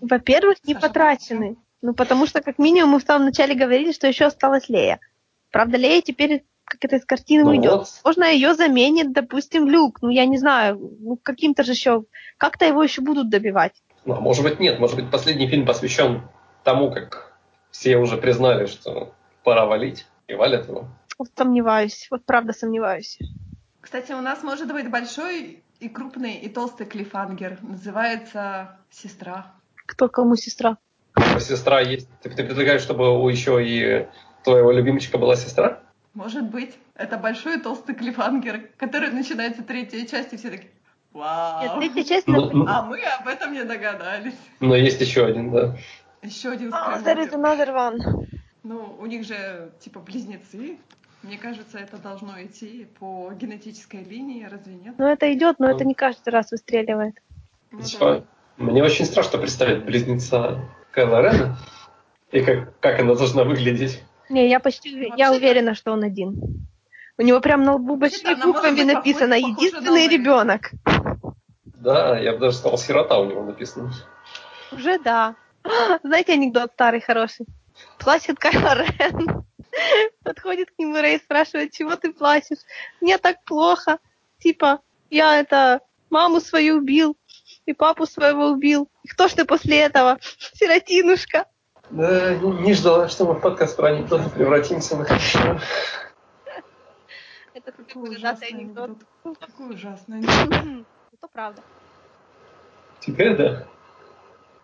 Во-первых, не Саша, потрачены. Ну, потому что, как минимум, мы в самом начале говорили, что еще осталась Лея. Правда, Лея теперь, как это из картины, Ну уйдет. вот. Можно ее заменит, допустим, Люк. Ну, я не знаю, ну, каким-то же еще... Как-то его еще будут добивать. Ну, а может быть, нет. Может быть, последний фильм посвящен тому, как все уже признали, что пора валить, и валят его. Вот сомневаюсь. Вот правда сомневаюсь. Кстати, у нас может быть большой и крупный и толстый клифангер. Называется «Сестра». Кто кому сестра? Сестра есть. Ты, ты предлагаешь, чтобы у еще и твоего любимчика была сестра? Может быть, это большой и толстый клифангер, который начинается третья часть, и все такие «Вау!» Нет, третья часть... Ну, ну, А мы об этом не догадались. но есть еще один, да. Еще один А, Скайуокер. there is another one. Ну, у них же типа близнецы. Мне кажется, это должно идти по генетической линии, разве нет? Ну, это идет, но Ну. это не каждый раз выстреливает. Ну, Типа, мне очень страшно представить близнеца Кайла Рена и как, как она должна выглядеть. Не, я почти я уверена, что он один. У него прям на лбу большими буквами написано «Единственный Лэри». ребенок». Да, я бы даже сказал, сирота у него написано. Уже да. Знаете анекдот старый, хороший? Плачет Кайло Рен. Подходит к нему Рэй, спрашивает, чего ты плачешь? Мне так плохо. Типа, я это, маму свою убил, и папу своего убил. И кто ж ты после этого? Сиротинушка. Да, не, не ждала, что мы в подкаст про анекдоты превратимся. хорошо. Это такой ужасный анекдот. Какой ужасный анекдот. Это правда. Теперь да.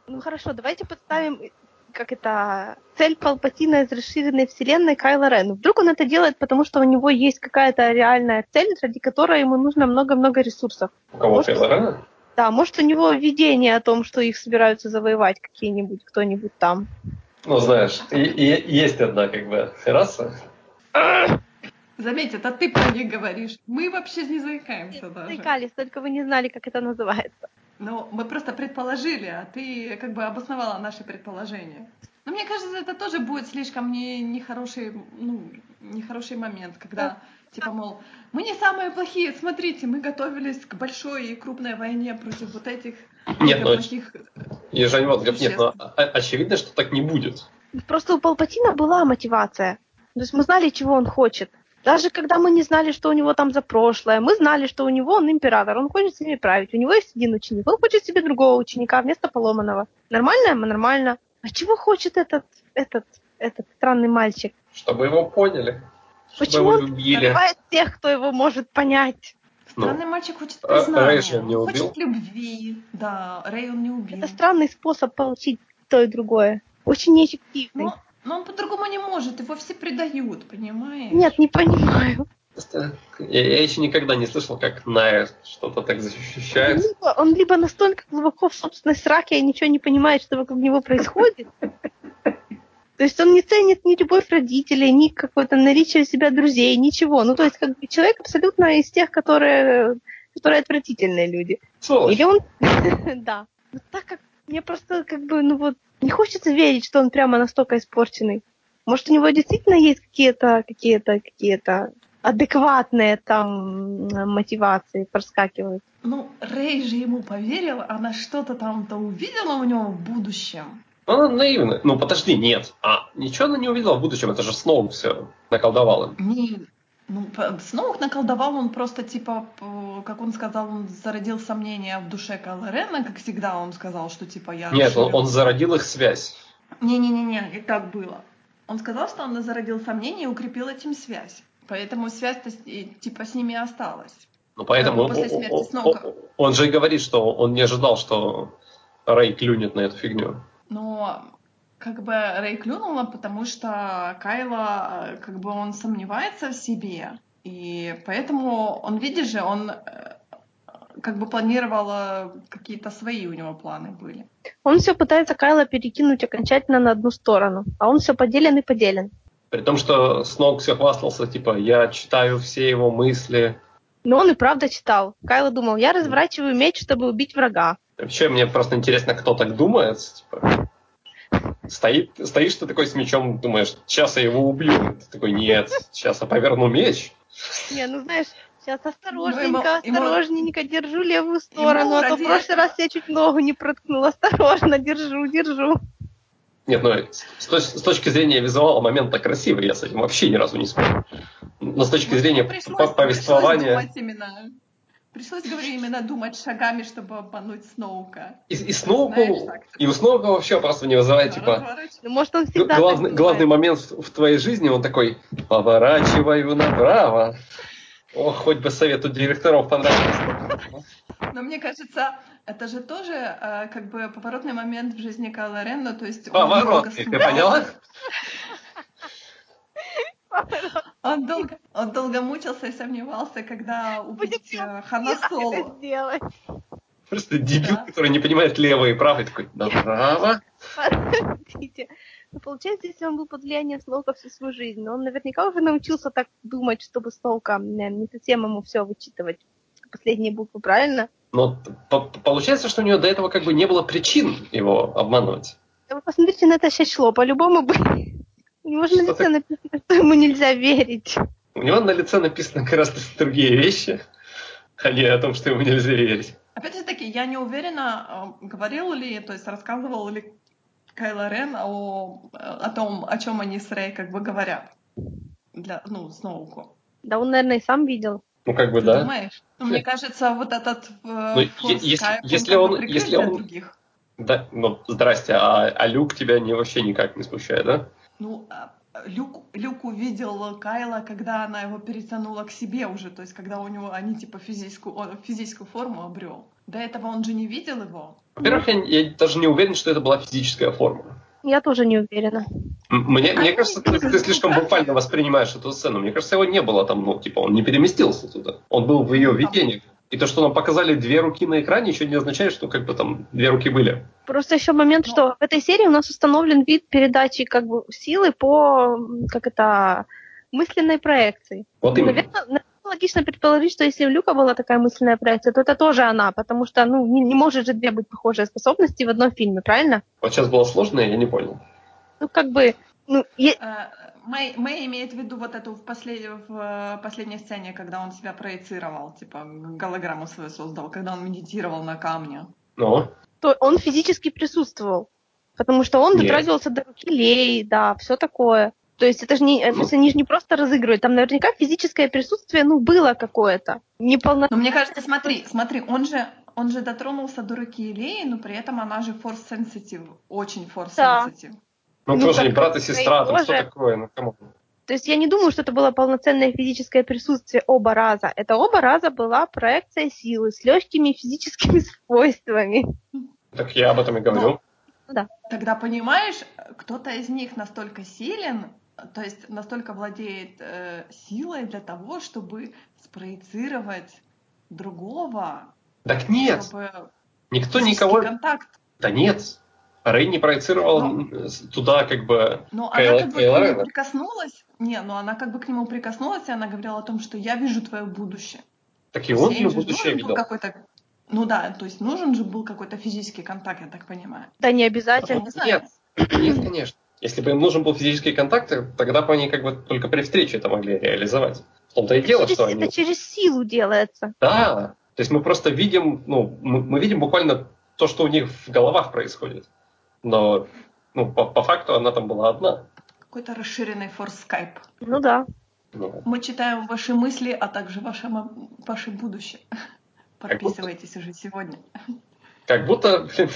Ну хорошо, давайте подставим, э, как это, цель Палпатина из расширенной вселенной Кайла Рен. Вдруг он это делает, потому что у него есть какая-то реальная цель, ради которой ему нужно много-много ресурсов. У кого Кайло Рена? Да, может, у него видение о том, что их собираются завоевать какие-нибудь, кто-нибудь там. Ну, знаешь, и, и- есть одна как бы раса. Заметь, это ты про них говоришь. Мы вообще не заикаемся даже. Заикались, только вы не знали, как это называется. Ну, мы просто предположили, а ты как бы обосновала наши предположения. Но мне кажется, это тоже будет слишком не, нехороший, ну, нехороший момент, когда, типа, мол, мы не самые плохие, смотрите, мы готовились к большой и крупной войне против вот этих Нет, ну, плохих. И Жень, вот, нет, Существ. ну, очевидно, что так не будет. Просто у Палпатина была мотивация. То есть мы знали, чего он хочет. Даже когда мы не знали, что у него там за прошлое, мы знали, что у него он император, он хочет себе править. У него есть один ученик, он хочет себе другого ученика вместо поломанного. Нормально? Нормально. А чего хочет этот, этот, этот странный мальчик? Чтобы его поняли. Почему он. Убивает тех, кто его может понять. Ну, Странный мальчик хочет признания, Рэй же не он убил? хочет любви. Да, Рэй он не убил. Это странный способ получить то и другое. Очень неэффективный. Но, но он по-другому не может, его все предают, понимаешь? Нет, не понимаю. я, я еще никогда не слышал, как Найя что-то так защищает. Либо- он либо настолько глубоко в собственной сраке и ничего не понимает, что вокруг него происходит. То есть он не ценит ни любовь родителей, ни какое-то наличие у себя друзей, ничего. Ну, то есть как бы человек абсолютно из тех, которые, которые отвратительные люди. Сволочь. Или он... Да. Но так как мне просто как бы, ну вот, не хочется верить, что он прямо настолько испорченный. Может, у него действительно есть какие-то, какие-то, какие-то адекватные там мотивации проскакивают. Ну, Рэй же ему поверил, она что-то там-то увидела у него в будущем. Она наивная. Ну, подожди, нет. А, ничего она не увидела в будущем. Это же Сноу все наколдовал им. Не, ну, Сноук наколдовал, он просто, типа, как он сказал, он зародил сомнения в душе Кайло Рена, как всегда он сказал, что, типа, я... Нет, он, он зародил их связь. Не-не-не, не так было. Он сказал, что он зародил сомнения и укрепил этим связь. Поэтому связь-то, и, типа, с ними осталась. Ну, поэтому После смерти Сноука. он- он же и говорит, что он не ожидал, что Рэй клюнет на эту фигню. Но как бы Рэй клюнула, потому что Кайла, э, как бы он сомневается в себе. И поэтому он, видишь же, он э, как бы планировал какие-то свои у него планы были. Он все пытается Кайла перекинуть окончательно на одну сторону, а он все поделен и поделен. При том, что Сноук все хвастался, типа, я читаю все его мысли. Но он и правда читал. Кайло думал, я разворачиваю меч, чтобы убить врага. Вообще, мне просто интересно, кто так думает. Типа, стоит, стоишь ты такой с мечом, думаешь, сейчас я его убью. Ты такой, нет, сейчас я поверну меч. Не, ну знаешь, сейчас Ну, осторожненько, ему- ему- осторожненько, держу левую сторону, а то в прошлый этого- раз я чуть ногу не проткнула. Осторожно, держу, держу. Нет, ну, с, точ- с точки зрения визуала момент так красивый, я с этим вообще ни разу не спорю. Но с точки зрения Пришлось- по- повествования... Пришлось думать именно, пришлось, говорю, именно думать шагами, чтобы обмануть Сноука. И, и Сноуку, Знаешь, и у Сноука вообще просто не вызывает, типа. Ну, может, он всегда главный, главный момент в, в твоей жизни, он такой, поворачиваю направо. О, хоть бы совету директоров понравилось. Но мне кажется, это же тоже э, как бы поворотный момент в жизни Кайла Рена, то есть он Поворот, долго ты поняла? Он долго, он долго мучился и сомневался, когда убить э, Хана Как это Соло. сделать? Просто дебил, Да. который не понимает лево и право, и такой, направо. Подождите. Ну, получается, если он был под влиянием Сноука всю свою жизнь, но он наверняка уже научился так думать, чтобы Сноука не, не совсем ему все вычитывать. Последние буквы, правильно? Но по- получается, что у него до этого как бы не было причин его обманывать. Да вы посмотрите на это щечло, по-любому бы... У него же на лице написано, что ему нельзя верить. У него на лице написано гораздо другие вещи, а не о том, что ему нельзя верить. Опять же таки, я не уверена, э, говорил ли, то есть рассказывал ли Кайло Рен о, о том, о чем они с Рэй как бы говорят. Для, ну, Сноуку. Да он, наверное, и сам видел. Ну, как бы, Ты да. думаешь? Ну, мне кажется, вот этот э, Ну, если- Skype, если как бы он- если он- других. Да, ну, здрасте, а, а Люк тебя не, вообще никак не смущает, да? Ну, а, Люк, Люк увидел Кайла, когда она его перетянула к себе уже, то есть когда у него они типа физическую, он физическую форму обрел. До этого он же не видел его. Во-первых, я, я даже не уверен, что это была физическая форма. Я тоже не уверена. Мне, мне кажется, ты, ты слишком буквально воспринимаешь эту сцену. Мне кажется, его не было там, ну, типа, он не переместился туда. Он был в ее видении. И то, что нам показали две руки на экране, еще не означает, что как бы там две руки были. Просто еще момент, что в этой серии у нас установлен вид передачи как бы силы по, как это, мысленной проекции. Вот именно. Наверное, логично предположить, что если у Люка была такая мысленная проекция, то это тоже она, потому что ну, не, не может же две быть похожие способности в одном фильме, правильно? Вот сейчас было сложно, я не понял. Ну, как бы... Ну, е... Мэй, Мэй имеет в виду вот эту в, послед... в э, последней сцене, когда он себя проецировал, типа голограмму свою создал, когда он медитировал на камне. Ну? То он физически присутствовал, потому что он Нет. дотрагивался до руки Лей, да, все такое. То есть это же не, это, они же не просто разыгрывают, там наверняка физическое присутствие, ну, было какое-то. Неполно... Но мне кажется, смотри, смотри, он же, он же дотронулся до руки Илеи, но при этом она же force sensitive, очень force Да. Ну, Ну, тоже не брат и сестра, там что такое, ну, кому? То есть я не думаю, что это было полноценное физическое присутствие оба раза. Это оба раза была проекция силы с легкими физическими свойствами. Так я об этом и говорю. Тогда понимаешь, кто-то из них настолько силен, то есть настолько владеет э, силой для того, чтобы спроецировать другого, Так нет, чтобы никто никого... контакт. Да нет. Рэй не проецировал с- туда как бы... Но Кайла- она как бы к нему прикоснулась. Не, но она как бы к нему прикоснулась, и она говорила о том, что я вижу твое будущее. Так и он ее же будущее видел. какой-то. Ну да, то есть нужен же был какой-то физический контакт, я так понимаю. Да не обязательно. не знаю. Нет, нет, конечно. Если бы им нужен был физический контакт, тогда бы они как бы только при встрече это могли реализовать. В том-то и дело, Через- что они... Это через силу делается. Да, то есть мы просто видим, ну, мы, мы видим буквально то, что у них в головах происходит. Но, ну, по, по факту она там была одна. Какой-то расширенный форс скайп. Ну да. Ну, Мы читаем ваши мысли, а также ваше, ваше будущее. Подписывайтесь уже сегодня. как будто блин,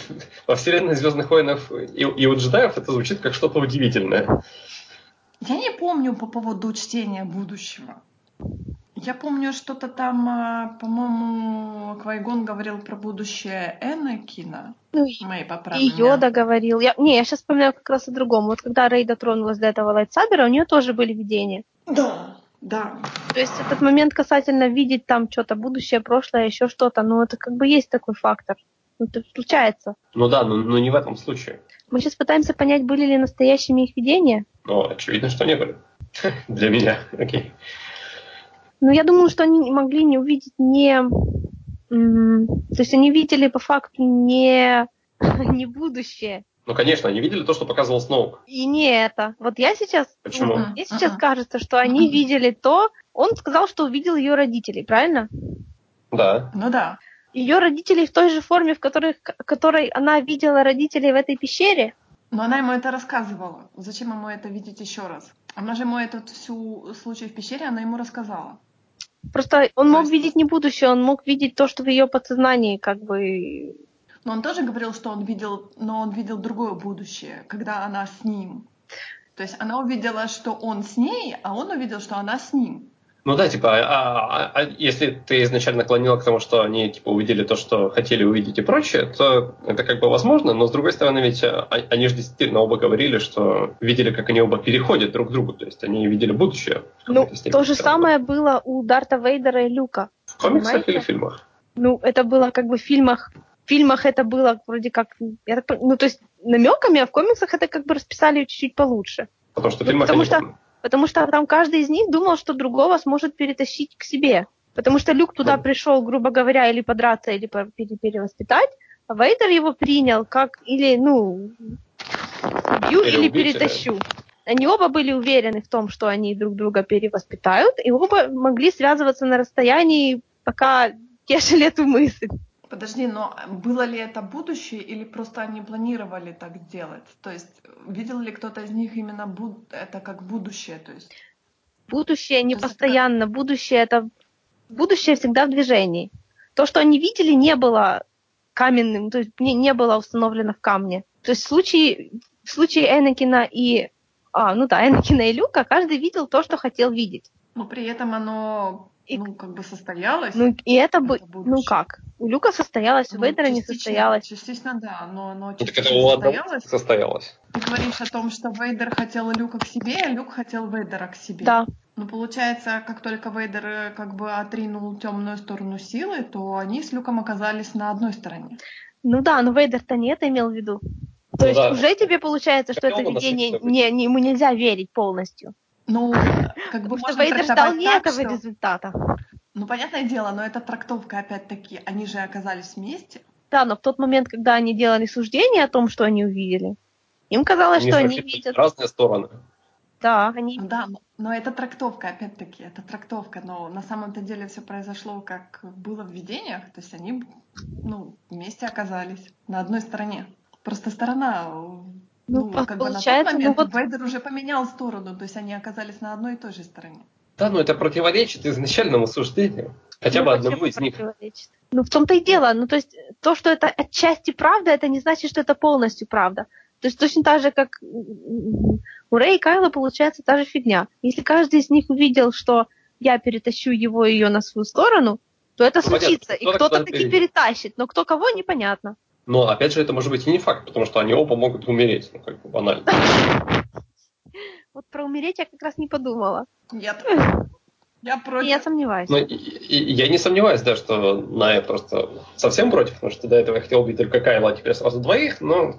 во вселенной Звездных войнов и, и у джедаев это звучит как что-то удивительное. Я не помню по поводу чтения будущего. Я помню что-то там, а, по-моему, Квайгон говорил про будущее Энакина. Ну и, Мэй, поправь и. Йода говорил. Я, не, я сейчас вспоминаю как раз о другом. Вот когда Рей дотронулась до этого лайтсабера, у нее тоже были видения. Да, да. То есть этот момент касательно видеть там что-то, будущее, прошлое, еще что-то, ну это как бы есть такой фактор. Ну, это случается. Ну да, но, но не в этом случае. Мы сейчас пытаемся понять, были ли настоящими их видения. Но очевидно, что не были. Для меня, окей. Но я думаю, что они могли не увидеть не... То есть они видели по факту не, не будущее. Ну, конечно, они видели то, что показывал Сноук. И не это. Вот я сейчас... Почему? Мне сейчас Мгм. кажется, что они видели то... Он сказал, что увидел ее родителей, правильно? Да. Ну да. Ее родителей в той же форме, в которой, которой она видела родителей в этой пещере. Но она ему это рассказывала. Зачем ему это видеть еще раз? Она же ему этот всю случай в пещере, она ему рассказала. Просто он мог есть- видеть не будущее, он мог видеть то, что в ее подсознании, как бы. Но он тоже говорил, что он видел, но он видел другое будущее, когда она с ним. То есть она увидела, что он с ней, а он увидел, что она с ним. Ну да, типа, а, а- а если ты изначально клонила к тому, что они типа увидели то, что хотели увидеть и прочее, то это как бы возможно, но с другой стороны, ведь а, они же действительно оба говорили, что видели, как они оба переходят друг к другу, то есть они видели будущее. Ну, то же самое было у Дарта Вейдера и Люка. В комиксах понимаете? или в фильмах? Ну, это было как бы в фильмах. В фильмах это было вроде как, я так ну, то есть намеками, а в комиксах это как бы расписали чуть-чуть получше. Потому что в Ну, фильмах потому они... что- Потому что там каждый из них думал, что другого сможет перетащить к себе. Потому что Люк туда пришел, грубо говоря, или подраться, или перевоспитать, а Вейдер его принял как или, ну, убью Или или перетащу. Они оба были уверены в том, что они друг друга перевоспитают, и оба могли связываться на расстоянии, пока тешили эту мысль. Подожди, но было ли это будущее или просто они планировали так делать? То есть видел ли кто-то из них именно буд- это как будущее? То есть Будущее не То есть это постоянно, будущее это будущее всегда в движении. То, что они видели, не было каменным, то есть не, не было установлено в камне. То есть в случае, в случае Энакина и А, ну да, Энакина и Люка, каждый видел то, что хотел видеть. Но при этом оно, И- ну, как бы состоялось. Ну и это бы, ну как? У Люка состоялось, у Ну, Вейдера не частично- состоялось. Частично, да, но оно Ну, так частично это у состоялось. состоялось. Ты говоришь о том, что Вейдер хотел Люка к себе, а Люк хотел Вейдера к себе. Да. Ну, получается, как только Вейдер э, как бы отринул темную сторону силы, то они с Люком оказались на одной стороне. Ну да, но Вейдер-то не это имел в виду. То Ну есть да. уже тебе получается, что это видение, не, не, ему нельзя верить полностью. Ну, как бы Потому что можно Вейдер ждал трактовать не так, этого что- результата. Ну, понятное дело, но это трактовка, опять-таки, они же оказались вместе. Да, но в тот момент, когда они делали суждение о том, что они увидели, им казалось, Они что они видят. разные стороны. Да, они Ну Да, но, но это трактовка, опять-таки, это трактовка, но на самом-то деле все произошло, как было в видениях, то есть они, ну, вместе оказались на одной стороне. Просто сторона, Ну, ну, по- как бы на тот получается, ну момент вот- Вейдер уже поменял сторону, то есть они оказались на одной и той же стороне. Да, но это противоречит изначальному суждению. Хотя бы Ну, одному почему из них. противоречит? Ну, в том-то и дело. Ну, то есть, то, что это отчасти правда, это не значит, что это полностью правда. То есть, точно так же, как у Рэй и Кайла получается та же фигня. Если каждый из них увидел, что я перетащу его и ее на свою сторону, то это Ну, понятно, случится. И кто-то таки перетащит. Но кто кого, непонятно. Но опять же, это может быть и не факт, потому что они оба могут умереть, ну, как бы банально. Вот про умереть я как раз не подумала. Нет, я против. я сомневаюсь. Но и- и- я не сомневаюсь, да, что Ная просто совсем против, потому что до этого я хотел убить только Кайла, а теперь сразу двоих, но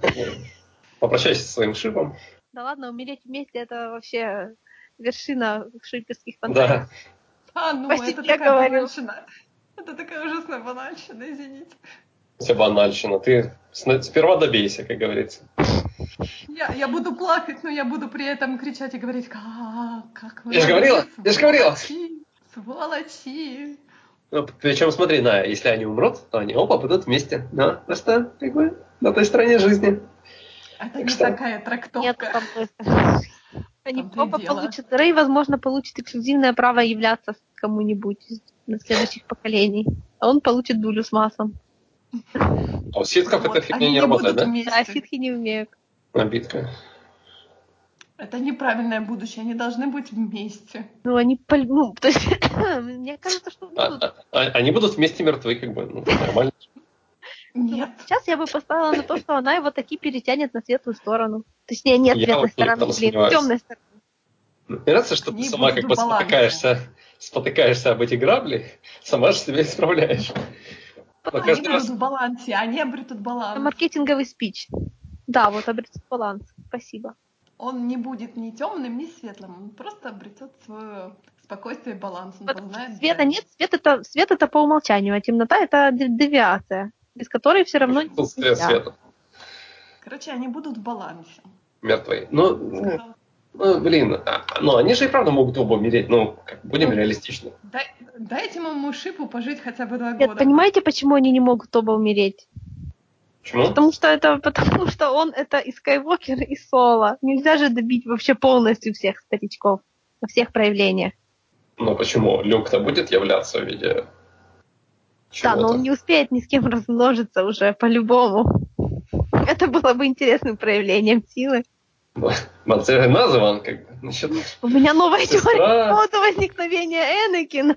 попрощайся со своим шипом. Да ладно, умереть вместе это вообще вершина шиперских фантазий. Да. А, ну, это такая говорю. банальщина. Это такая ужасная банальщина, извините. Вся банальщина. Ты сперва добейся, как говорится. Я, я буду плакать, но я буду при этом кричать и говорить, как, как вы... Я ж говорила, я ж говорила. сволочи. Ну, причем, смотри, на, если они умрут, то они оба будут вместе. Да, просто как бы на той стороне жизни. Это Так не что- такая Нет, трактовка. там просто. Они и оба дело. получат. Рэй, возможно, получит эксклюзивное право являться кому-нибудь из на следующих поколений. А он получит дулю с маслом. А у ситков Вот, эта фигня не не работает, да? вместе. Да, ситхи не умеют. Набитка. Это неправильное будущее, они должны быть вместе. Ну, они... пол- Ну, то есть, мне кажется, что А- будут. а- а- они будут вместе мертвы, как бы, ну, нормально. Нет. Сейчас я бы поставила на то, что она его таки перетянет на светлую сторону. Точнее, нет Я светлой стороны, блин, темной стороны. Мне нравится, что ты сама как бы спотыкаешься, спотыкаешься об эти грабли, сама же себя исправляешь. Но Они будут раз в балансе, они обретут Это баланс. маркетинговый спич. Да, вот обретет баланс. Спасибо. Он не будет ни темным, ни светлым. Он просто обретет свое спокойствие и баланс. Он Потому познает света грань. нет, свет это, свет это по умолчанию, а темнота это де- девиация, без которой все равно отсутствие нельзя. света Короче, они будут в балансе. мертвые. Ну, ну, ну, блин, а- ну они же и правда могут оба умереть, ну, как, будем Ну. реалистичны. Дай- дайте моему шипу пожить хотя бы два Нет, года. понимаете, почему они не могут оба умереть? Почему? Потому что это потому что он это и Скайуокер, и Соло. Нельзя же добить вообще полностью всех старичков во всех проявлениях. Ну, почему? Люк-то будет являться в виде Да, чего-то. но он не успеет ни с кем размножиться уже по-любому. Это было бы интересным проявлением силы. Монстр назван, как бы. Значит, У меня новая Сестра. теория по поводу возникновения Энакина.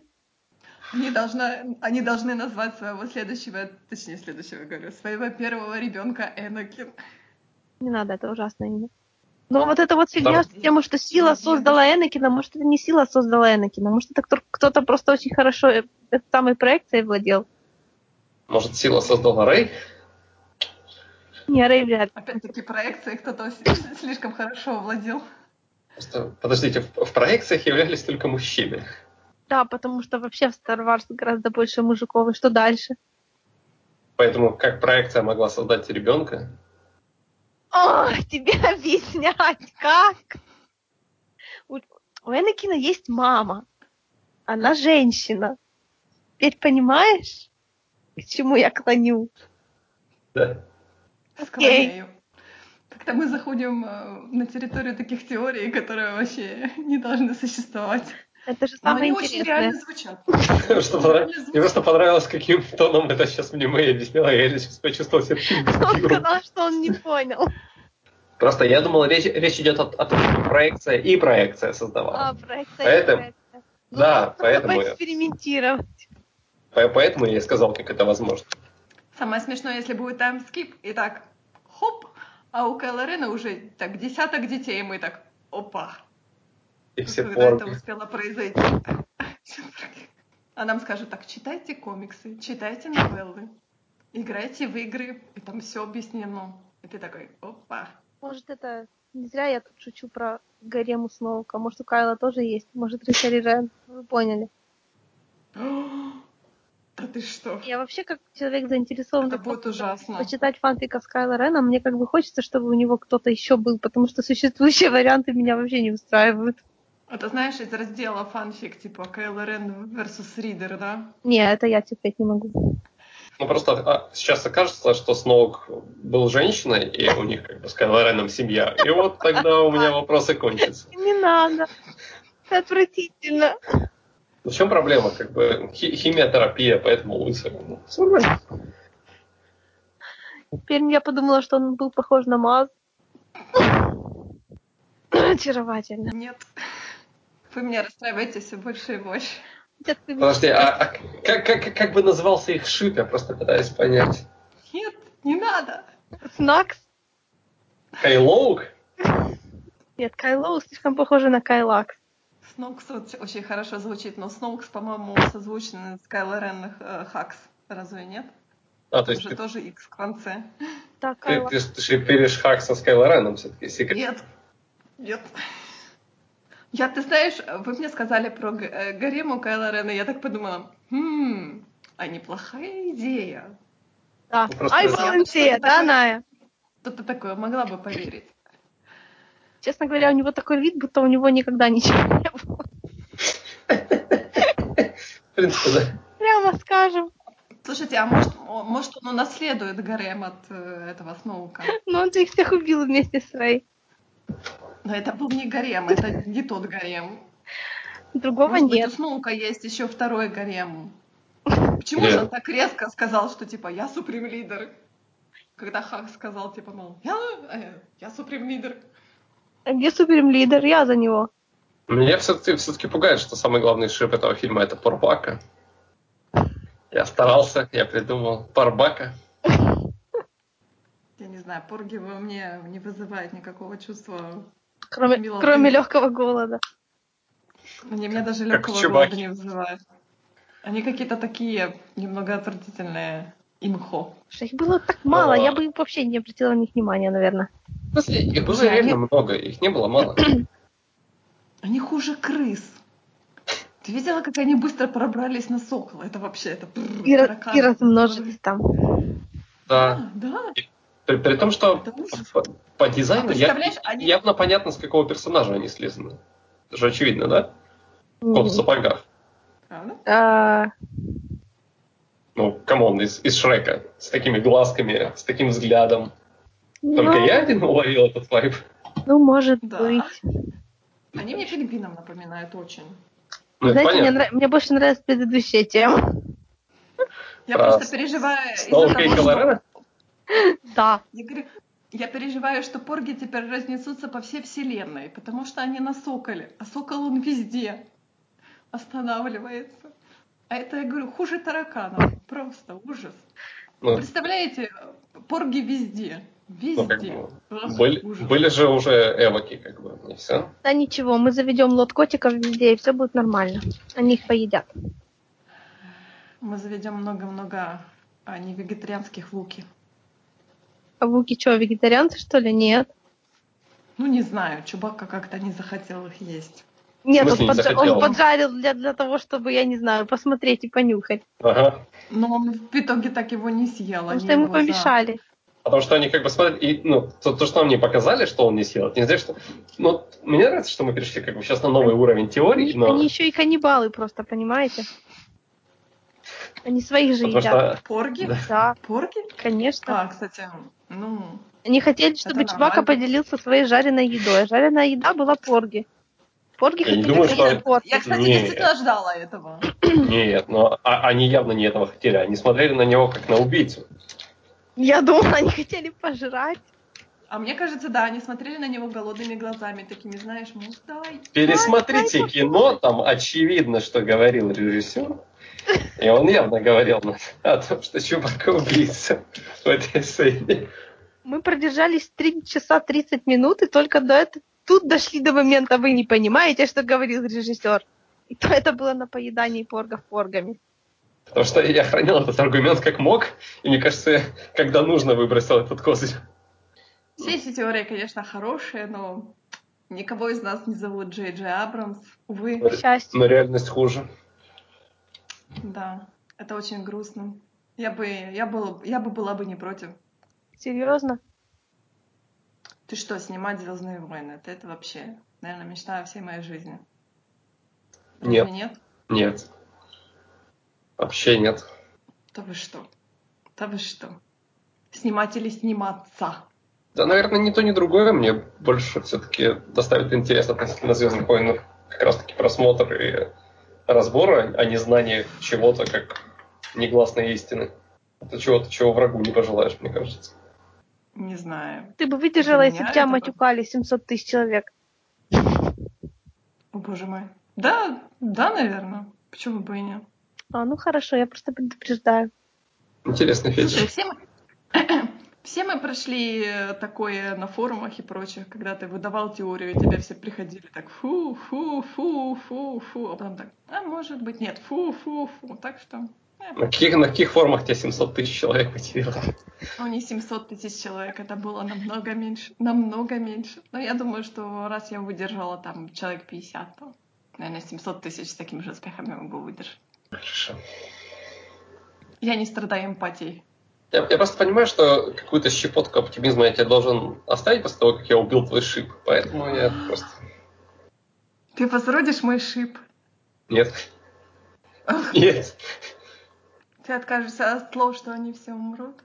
Они, должны, они должны назвать своего следующего, точнее, следующего, говорю, своего первого ребенка Энакин. Не надо, это ужасное имя. Но вот эта вот фигня Да. с тем, что сила создала Энакина, может, это не сила создала Энакина, может, это кто- кто-то просто очень хорошо э- этой самой проекцией владел. может, сила создала Рэй? Не, Рэй вряд ли. Опять-таки проекции кто-то слишком хорошо владел. Просто, подождите, в, в проекциях являлись только мужчины. Да, потому что вообще в Star Wars гораздо больше мужиков. И что дальше? Поэтому как проекция могла создать ребенка? О, тебе объяснять, как? У, у Энакина есть мама. Она женщина. Теперь понимаешь, к чему я клоню? Да. Склоняю. Как-то мы заходим э, на территорию таких теорий, которые вообще не должны существовать. Это же Но самое они очень реально звучат. Что Мне просто понравилось, каким тоном это сейчас мне Мэй объясняла. Я сейчас почувствовал себя Он сказал, что он не понял. Просто я думал, речь, речь идет о, о том, что проекция и проекция создавала. А, проекция Поэтому- и проекция. Ну, да, надо поэтому. По- Поэтому я и сказал, как это возможно. Самое смешное, если будет таймскип, и так, хоп, а у Кайло Рена уже так десяток детей, и мы так, опа, И все когда это порги. успело произойти. А нам скажут, так, читайте комиксы, читайте новеллы, играйте в игры, и там все объяснено. И ты такой, опа. Может, это... Не зря я тут шучу про гарему Сноука. Может, у Кайла тоже есть. Может, рыцарь Рен. Вы поняли. Да ты что? Я вообще, как человек заинтересован Это будет ужасно. почитать фанфиков Кайла Рена, мне как бы хочется, чтобы у него кто-то еще был, потому что существующие варианты меня вообще не устраивают. Это знаешь, из раздела фанфик, типа Кайло Рен versus Ридер, да? Не, это я терпеть не могу. Ну просто а, сейчас окажется, что Сноук был женщиной, и у них как бы с Кайло Реном семья. И вот тогда у меня вопросы кончатся. Не надо. Отвратительно. Ну, в чем проблема? Как бы хи- химиотерапия, поэтому лучше. Ну, нормально. Теперь я подумала, что он был похож на Маз. Очаровательно. Нет. Вы меня расстраиваете все больше и больше. Подожди, а, а как, как, как бы назывался их шип? Я просто пытаюсь понять. Нет, не надо. Снакс? Кайлоук? Нет, Кайлоу слишком похоже на Кайлакс. Сноукс очень хорошо звучит, но Сноукс, по-моему, созвучен с Кайло Рен э, Хакс. Разве нет? А, то есть Уже ты, тоже X в конце. Да, ты, Кайлакс. ты, ты шиперишь Хакса с Кайло Реном все-таки. секрет. Нет. Нет. Я, ты знаешь, вы мне сказали про э, гарему Кайла Рена, я так подумала, хм, а неплохая идея. Да. Ну, просто Ай, Что-то да, Ная? Кто-то такое могла бы поверить. Честно говоря, у него такой вид, будто у него никогда ничего не было. В принципе, да. Прямо скажем. Слушайте, а может, может он унаследует гарем от э, этого Сноука? Но он же их всех убил вместе с Рэй. Но это был не гарем, это не тот гарем. Другого Может быть, у нет. Сноука есть еще второй гарем. Почему же Нет. он так резко сказал, что типа я суприм лидер? Когда Хак сказал, типа, мол, я, э, я суприм лидер. А где суперим лидер? Я за него. Меня все-таки, все-таки пугает, что самый главный шип этого фильма это Порбака. Я старался, я придумал Парбака. Я не знаю, Порги во мне не вызывает никакого чувства. Кроме, кроме легкого голода. Мне, меня даже легкого голода не вызывает. Они какие-то такие немного отвратительные. Имхо. Что их было так мало, А. я бы вообще не обратила на них внимания, наверное. В смысле, их было реально они- много, их не было мало. Они хуже крыс. Ты видела, как они быстро пробрались на сокола? Это вообще, это... бррр, И, тараканы. и размножились там. Да. Да, да. При, при том, что по, по дизайну А я- они- явно понятно, с какого персонажа они слизаны. Это же очевидно, да? Кот в сапогах. Правда? А, Ну, come on, из, из Шрека. С такими глазками, с таким взглядом. Только ну, я один уловил этот вайб. Ну, может Да. быть. Они мне пингвинов напоминают очень. Ну, Знаете, мне, нрав- мне больше нравится предыдущая тема. Я Про просто переживаю из-за того, что... Да. Я говорю, я переживаю, что порги теперь разнесутся по всей вселенной, потому что они на соколе, а сокол он везде останавливается. А это, я говорю, хуже тараканов. Просто ужас. Ну, Представляете, порги везде. Ну, как Везде. бы, были, ужас. были же уже эвоки, как бы, и все. Да ничего, мы заведем лот котиков везде, и все будет нормально. Они их поедят. Мы заведем много-много а, не вегетарианских луки. А Вуки что, вегетарианцы, что ли? Нет. Ну, не знаю, Чубака как-то не захотел их есть. Нет, он, не подж- захотел? он поджарил для, для того, чтобы, я не знаю, посмотреть и понюхать. Ага. Но он в итоге так его не съел. Потому что ему его за- помешали. Потому что они как бы смотрят, и, ну, то, то, что нам не показали, что он не съел, это не значит, что... Ну, мне нравится, что мы перешли как бы сейчас на новый уровень теории, Они, но... они еще и каннибалы просто, понимаете? Они своих же Потому едят. что Порги? Да. Да, Порги? конечно. А, кстати, ну, Они хотели, чтобы нормально. поделился своей жареной едой. А жареная еда была порги. Порги Я хотели думаю, что- порги. я, кстати, Не. действительно ждала этого. нет, но а- они явно не этого хотели, они смотрели на него как на убийцу. Я думала, они хотели пожрать. А мне кажется, да, они смотрели на него голодными глазами, такими, знаешь, мол, дай. Пересмотрите дай, дай, кино, там очевидно, что говорил режиссер. И он явно говорил о том, что Чубака убийца в этой сцене. Мы продержались 3 часа 30 минут, и только до этого тут дошли до момента, вы не понимаете, что говорил режиссер. И то это было на поедании поргов поргами. Потому что я хранил этот аргумент как мог, и мне кажется, я, когда нужно, выбросил этот козырь. Все эти теории, конечно, хорошие, но никого из нас не зовут Джей Джей Абрамс. Увы. К счастью. Но реальность хуже. Да, это очень грустно. Я бы, я, была, я бы была бы не против. Серьезно? Ты что, снимать Звездные войны? Это, это вообще, наверное, мечта всей моей жизни. Нет. Разве нет? Нет. Вообще нет. Да вы что? Да вы что? Снимать или сниматься? Да, наверное, ни то, ни другое мне больше все-таки доставит интерес относительно Звездных войн. Как раз таки просмотр и разбор, а не знание чего-то как негласной истины. Это чего-то, чего врагу не пожелаешь, мне кажется. Не знаю. Ты бы выдержала, если бы тебя это- матюкали 700 тысяч человек. О, боже мой. Да, да, наверное. Почему бы и нет? А, ну хорошо, я просто предупреждаю. Интересный Слушай, фетиш. все мы, все мы прошли э, такое на форумах и прочих, когда ты выдавал теорию, и тебе все приходили так фу, фу, фу, фу, фу, а потом так, а может быть нет, фу, фу, фу. Так что, э, На каких, на каких форумах тебе 700 тысяч человек мотивировали? ну не 700 тысяч человек, это было намного меньше, намного меньше. Но я думаю, что раз я выдержала там человек 50, то, наверное, 700 тысяч с таким же успехом я могу выдержать. Хорошо. Я не страдаю эмпатией. Я, я просто понимаю, что какую-то щепотку оптимизма я тебе должен оставить после того, как я убил твой шип. Поэтому я просто... Ты возродишь мой шип. Нет. Нет. Ты откажешься от слов, что они все умрут.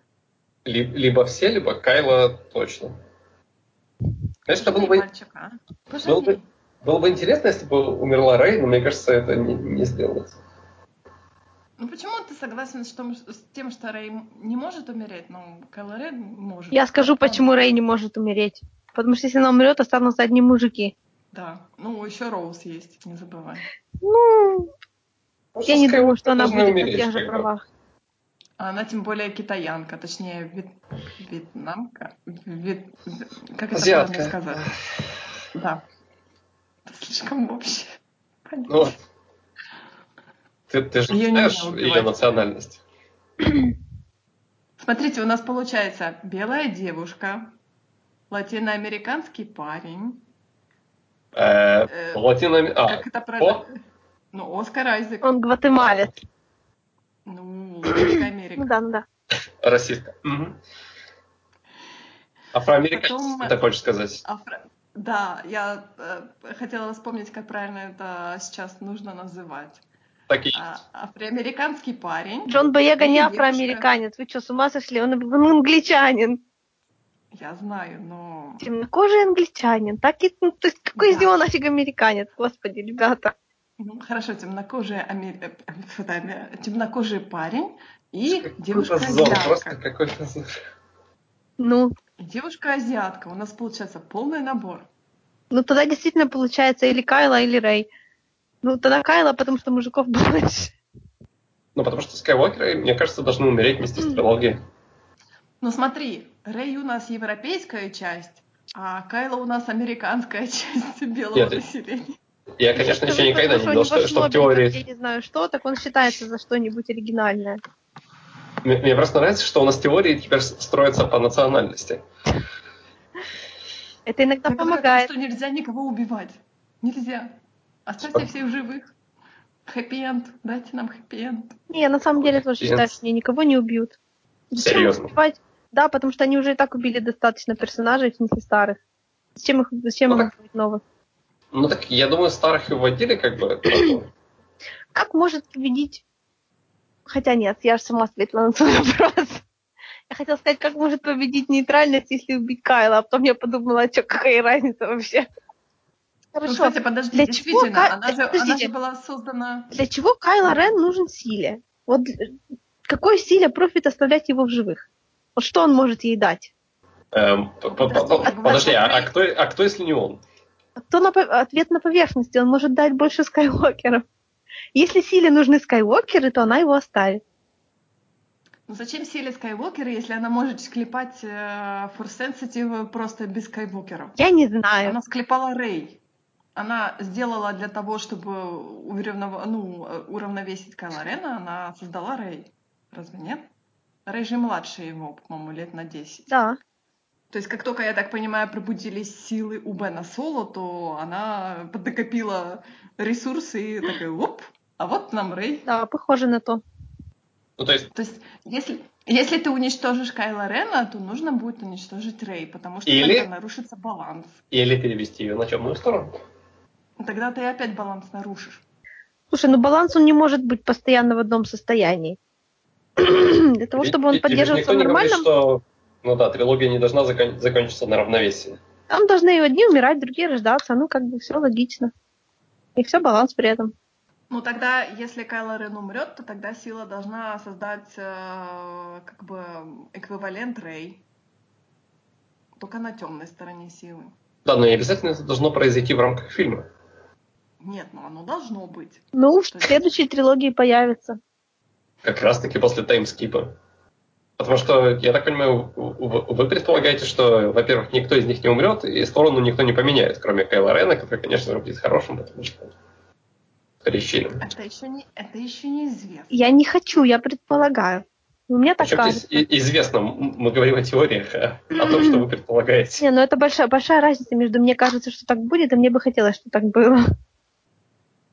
Ли- либо все, либо Кайла точно. Знаешь, это было бы, мальчик, а? было, бы, было бы интересно, если бы умерла Рэй, но мне кажется, это не, не сделать. Ну почему ты согласен что, с тем, что Рэй не может умереть, но Кайло может? Я скажу, почему Рэй не может умереть. Потому что если она умрет, останутся одни мужики. Да. Ну, еще Роуз есть, не забывай. Ну, я не думаю, что она будет на умереть, тех же правах. А она тем более китаянка, точнее, вет... вьетнамка. Вет... Как это Азиатка. правильно сказать? Да. Это слишком общее. Ну, Понятно. Ты, ты же Её не знаешь ее национальность. Смотрите, у нас получается белая девушка, латиноамериканский парень. Э, Э, Латино... А, как это правильно? Ну, Оскар Айзек. Он гватемалец. Ну, Латинская Америка. Ну да, ну да. расистка. Афроамериканец, Потом- ты хочешь сказать. Афро- Да, я э, хотела вспомнить, как правильно это сейчас нужно называть. Так и есть. А, афроамериканский парень. Джон Боега не афроамериканец. Вы что, с ума сошли? Он, он англичанин. Я знаю, но... Темнокожий англичанин. Так и, ну, то есть какой из Да. него нафиг американец? Господи, ребята. Ну, хорошо, темнокожий, аме- э, э, темнокожий парень и Какой девушка позор, просто азиатка. какой позор. Ну, И Девушка азиатка. У нас получается полный набор. ну тогда действительно получается или Кайла, или Рэй. Ну, тогда Кайла, потому что мужиков больше. Ну, потому что Скайуокеры, мне кажется, должны умереть вместе с трилогией. Ну смотри, Рэй у нас европейская часть, а Кайла у нас американская часть белого Нет, населения. Я, конечно, еще никогда не видел, что что, в теории... Я не знаю что, так он считается за что-нибудь оригинальное. Мне, мне просто нравится, что у нас теории теперь строятся по национальности. Это иногда помогает. что нельзя никого убивать. Нельзя. Оставьте всех живых. Хэппи-энд. Дайте нам хэппи-энд. Не, я на самом деле тоже считаю, что они никого не убьют. Зачем их Серьезно? убивать? Да, потому что они уже и так убили достаточно персонажей, в смысле старых. Зачем их, зачем Ну им так- убивать новых? Ну так, я думаю, старых и вводили как бы... Как может победить... Хотя нет, я же сама ответила на свой вопрос. Я хотела сказать, как может победить нейтральность, если убить Кайла, а потом я подумала, а что, какая разница вообще? Ну, Хорошо. кстати, подожди, Для действительно, чего она, же, она же была создана... Для чего Кайло Рен нужен силе? Вот для- какой силе профит оставлять его в живых? Вот что он может ей дать? Эм, подожди, а, а, кто, а кто, если не он? Кто на, ответ на поверхности? Он может дать больше скайуокеров. Если Силе нужны скайуокеры, то она его оставит. Ну зачем Силе скайуокеры, если она может склепать э, Force Sensitive просто без скайуокеров? Я не знаю. Она склепала Рэй. Она сделала для того, чтобы уравнов... ну, уравновесить Кайла Рена, она создала Рэй. Разве нет? Рэй же младше его, по-моему, лет на 10. Да. То есть, как только, я так понимаю, пробудились силы у Бена Соло, то она поднакопила ресурсы и такая, оп, а вот нам Рэй. Да, похоже на то. Ну, то есть... То есть, если, если ты уничтожишь Кайла Рена, то нужно будет уничтожить Рэй, потому что Или... тогда нарушится баланс. Или перевести ее на темную сторону. Тогда ты опять баланс нарушишь. Слушай, ну баланс он не может быть постоянно в одном состоянии. Для того, чтобы он поддерживался в нормальном... что, ну да, трилогия не должна закон... закончиться на равновесии. Там должны одни умирать, другие рождаться. Ну, как бы все логично. И все баланс при этом. Ну тогда, если Кайло Рен умрет, то тогда сила должна создать э, как бы эквивалент Рэй. Только на темной стороне силы. Да, но не обязательно это должно произойти в рамках фильма. Нет, ну оно должно быть. Ну, в следующей трилогии появится. Как раз таки после таймскипа. Потому что, я так понимаю, вы предполагаете, что, во-первых, никто из них не умрет, и сторону никто не поменяет, кроме Кайла Рена, который, конечно, будет хорошим, потому что причинам. Это еще, не, это еще неизвестно. Я не хочу, я предполагаю. У меня так кажется. Известно, мы говорим о теориях, а о том, что вы предполагаете. Не, ну это большая, большая разница между мне кажется, что так будет, и мне бы хотелось, чтобы так было.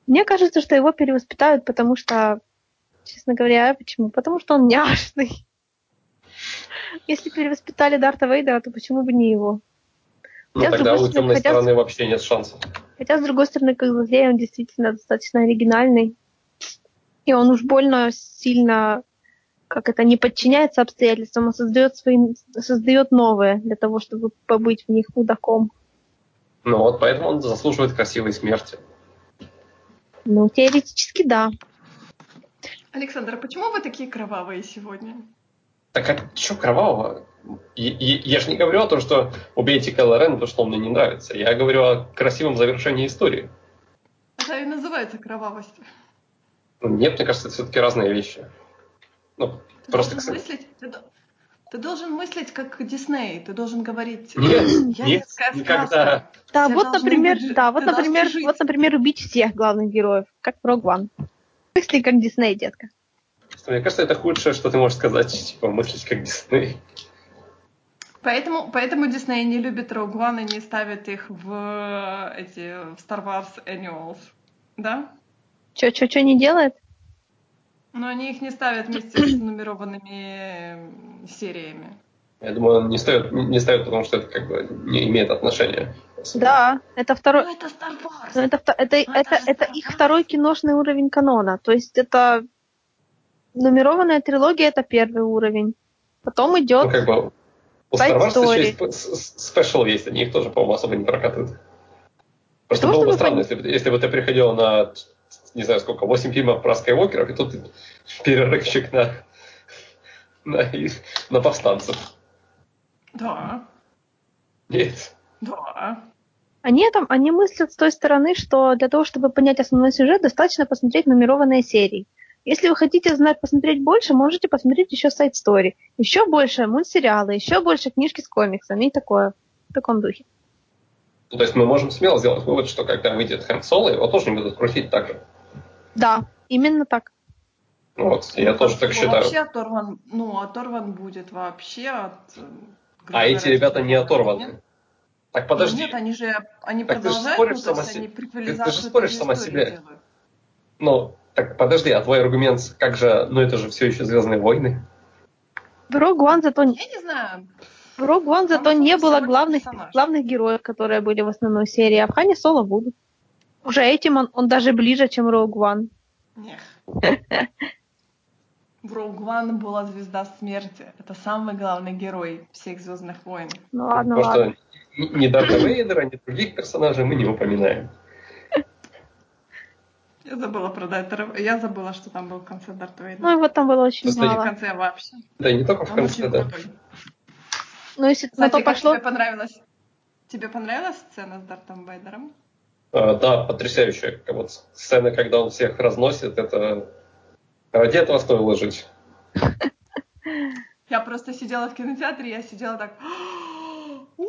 Мне кажется, что его перевоспитают, потому что, честно говоря, почему? Потому что он няшный. Если перевоспитали Дарта Вейдера, то почему бы не его? Ну, хотя, тогда у темной хотя, стороны вообще нет шансов. Хотя, с другой стороны, как злодей, он действительно достаточно оригинальный. И он уж больно сильно, как это, не подчиняется обстоятельствам, а создает, свои, создает новые для того, чтобы побыть в них мудаком. Ну вот, поэтому он заслуживает красивой смерти. Ну, теоретически, да. Александр, а почему вы такие кровавые сегодня? Так а что кровавого? Я, я же не говорю о том, что убейте Кэлла Рен, потому что он мне не нравится. Я говорю о красивом завершении истории. Это и называется кровавость. Ну, нет, мне кажется, это все-таки разные вещи. Ну, ты просто... Мыслить, ты, ты должен мыслить как Дисней. Ты должен говорить. Нет, я нет, никогда. Да, вот, например, быть, да, вот, например, вот, например, убить всех главных героев, как One. Мысли как Дисней, детка. Мне кажется, это худшее, что ты можешь сказать, типа, мыслить как Дисней. Поэтому, поэтому Дисней не любит Rogue One и не ставит их в эти в Star Wars Annuals, да? Чё, чё, чё не делает? Но они их не ставят вместе с нумерованными сериями. Я думаю, он не ставит, не ставит, потому что это как бы не имеет отношения. Да, это второй. Ну, это Star Wars. Но это, это, это, это, это их второй киношный уровень канона. То есть это нумерованная трилогия это первый уровень. Потом идет. Ну, как бы у Star Wars еще есть спешл есть, они их тоже, по-моему, особо не прокатывают. Просто Что, было бы странно, если, если бы ты приходил на, не знаю сколько, 8 фильмов про Скайуокеров, и тут перерывчик на, на, на повстанцев. Да. Нет. Да. Они, там, они мыслят с той стороны, что для того, чтобы понять основной сюжет, достаточно посмотреть нумерованные серии. Если вы хотите знать, посмотреть больше, можете посмотреть еще сайт Story. Еще больше мультсериалы, еще больше книжки с комиксами и такое. В таком духе. Ну, то есть мы можем смело сделать вывод, что когда выйдет Хэн Соло, его тоже не будут крутить так же. Да, именно так. Ну, вот, я ну, тоже так считаю. Вообще оторван, ну, оторван будет вообще от... А эти ребята не оторваны. Так подожди. Ну, нет, они же они так продолжают, ты же споришь ну, сама себе. Ты, ты же споришь сама себе. Ну, так, подожди, а твой аргумент, как же, ну это же все еще Звездные войны? В Rogue One зато... Я не знаю. В Rogue One зато Там не было главных, главных героев, которые были в основной серии, а в Хане Соло будут. Уже этим он, он даже ближе, чем Rogue One. Нет. В Rogue One была звезда смерти. Это самый главный герой всех Звездных войн. Ну ладно, Потому ладно. Что ни Дарта Вейдера, ни других персонажей мы не упоминаем. Я забыла про Дайтера. Я забыла, что там был в конце Дарт Вейдер. Ну, его там было очень Просто мало. в конце вообще. Да, не только в Он конце, да. Ну, если на Кстати, то как пошло... тебе понравилась? Тебе понравилась сцена с Дартом Вейдером? А, да, потрясающая. Как вот сцена, когда он всех разносит, это ради этого стоило жить. Я просто сидела в кинотеатре, я сидела так... «У,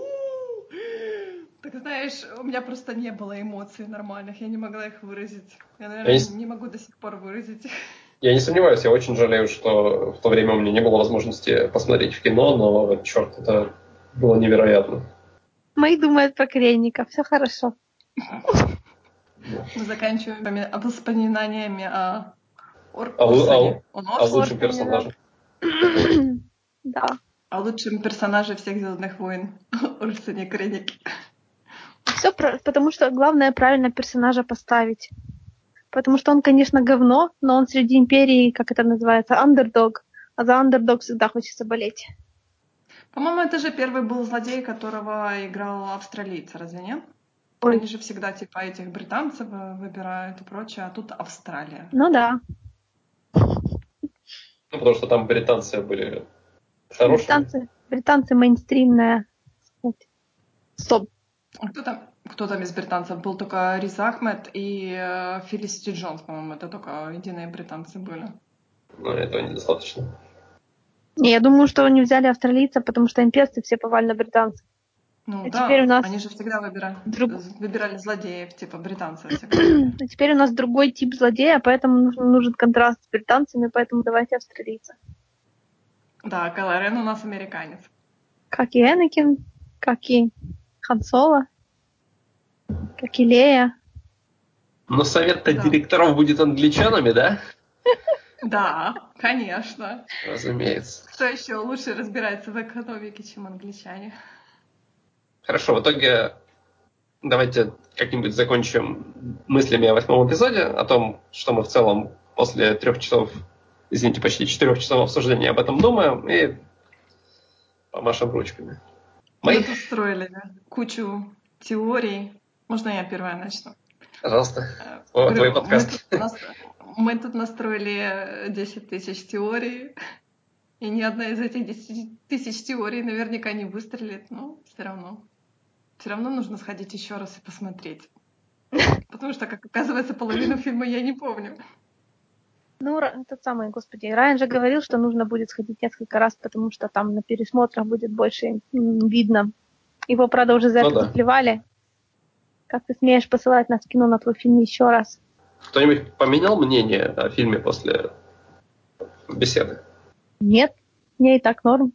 Так знаешь, у меня просто не было эмоций нормальных, я не могла их выразить. Я, наверное, Есть- не могу до сих пор выразить их. Я не сомневаюсь, я очень жалею, что в то время у меня не было возможности посмотреть в кино, но черт, это было невероятно. Мои думают про Крейника, все хорошо. Мы заканчиваем воспоминаниями о Ор- О лу- Орсоне. о- Он А Орсон? лучшим персонажем. Да. О лучшем персонаже всех Звездных войн. Орсоне Кrennic. Все потому что главное правильно персонажа поставить. Потому что он, конечно, говно, но он среди империи, как это называется, андердог. А за андердог всегда хочется болеть. По-моему, это же первый был злодей, которого играл австралийца, разве нет? Они же всегда типа этих британцев э, выбирают и прочее, а тут Австралия. Ну да. Ну, потому что там британцы были хорошие. Британцы, британцы мейнстримная. Стоп. Кто там, кто там из британцев? Был только Риз Ахмед и э, Фелисити Джонс, по-моему, это только единые британцы были. Но этого недостаточно. Не, я думаю, что не взяли австралийца, потому что имперцы все повально британцы. Ну А да, теперь у нас они же всегда выбирали, друг- выбирали злодеев, типа британцев. А теперь у нас другой тип злодея, поэтому нужен, нужен контраст с британцами, поэтому давайте австралийца. Да, Кайло Рен у нас американец. Как и Энакин, как и Хан Соло, как и Лея. Но совет-то Да. директоров будет англичанами, да? Да, конечно. Разумеется. Кто еще лучше разбирается в экономике, чем англичане? Хорошо, в итоге давайте как-нибудь закончим мыслями о восьмом эпизоде, о том, что мы в целом после трех часов, извините, почти четырех часов обсуждения об этом думаем, и помашем ручками. Мы Мы, тут строили кучу теорий. Можно я первая начну? пожалуйста, Э, О, говорю, твой мы подкаст. тут нас- Мы тут настроили 10 тысяч теорий, и ни одна из этих 10 тысяч теорий наверняка не выстрелит, но все равно. Все равно нужно сходить еще раз и посмотреть. Потому что, как оказывается, половину фильма я не помню. Ну, Ра- этот самый, господи, Райан же говорил, что нужно будет сходить несколько раз, потому что там на пересмотрах будет больше видно. Его, правда, уже за Ну это да. заплевали. Как ты смеешь посылать нас в кино на твой фильм еще раз? кто-нибудь поменял мнение о фильме после беседы? Нет, мне и так норм.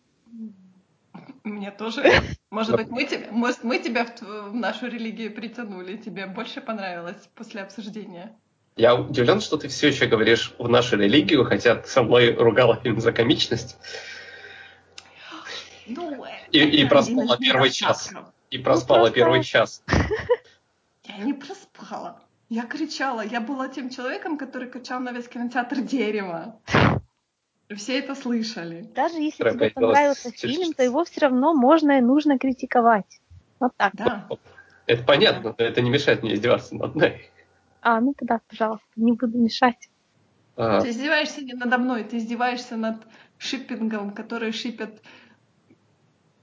Мне тоже. Может быть, мы тебя, может, мы тебя в, в нашу религию притянули, тебе больше понравилось после обсуждения. Я удивлен, что ты все еще говоришь в нашу религию, хотя ты со мной ругала фильм за комичность Ну, И- и проспала первый час. и проспала просто- первый час. Я не проспала. Я кричала. Я была тем человеком, который кричал на весь кинотеатр дерево. Все это слышали. Даже если Которая тебе понравился фильм, то его все равно можно и нужно критиковать. Вот так. Да. Это понятно, но это не мешает мне издеваться над мной. А, ну тогда, пожалуйста, не буду мешать. А, Ты издеваешься не надо мной, ты издеваешься над шиппингом, который шипят,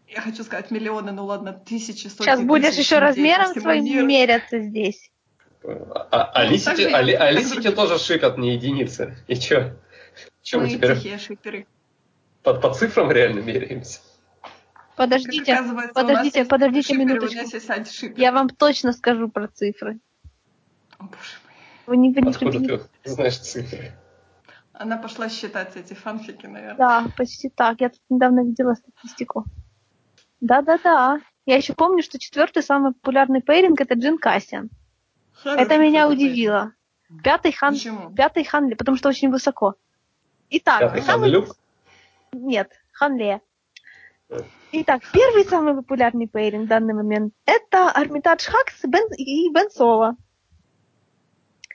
я хочу сказать миллионы, ну ладно, тысячи, сотни Сейчас будешь тысяч еще людей размером своим миру. меряться здесь. а, а Ну, же, Али- как Алисите другие. тоже шипят не единицы. И чё? Чё мы Мы теперь тихие шиперы. по, по цифрам реально меряемся? Подождите, подождите, подождите шиперы, минуточку. Я вам точно скажу про цифры. О, боже мой. Вы не, не- Откуда ты знаешь цифры? Она пошла считать эти фанфики, наверное. Да, почти так. Я тут недавно видела статистику. Да-да-да. Я еще помню, что четвертый самый популярный пейринг это Джин Кассиан. Это меня удивило. Пятый хан, Почему? пятый Ханли, потому что очень высоко. Итак, Пятый самый... Хан Люк? Нет, Ханле. Итак, первый самый популярный пейринг в данный момент это Армитадж Хакс и Бен, и Бен Соло.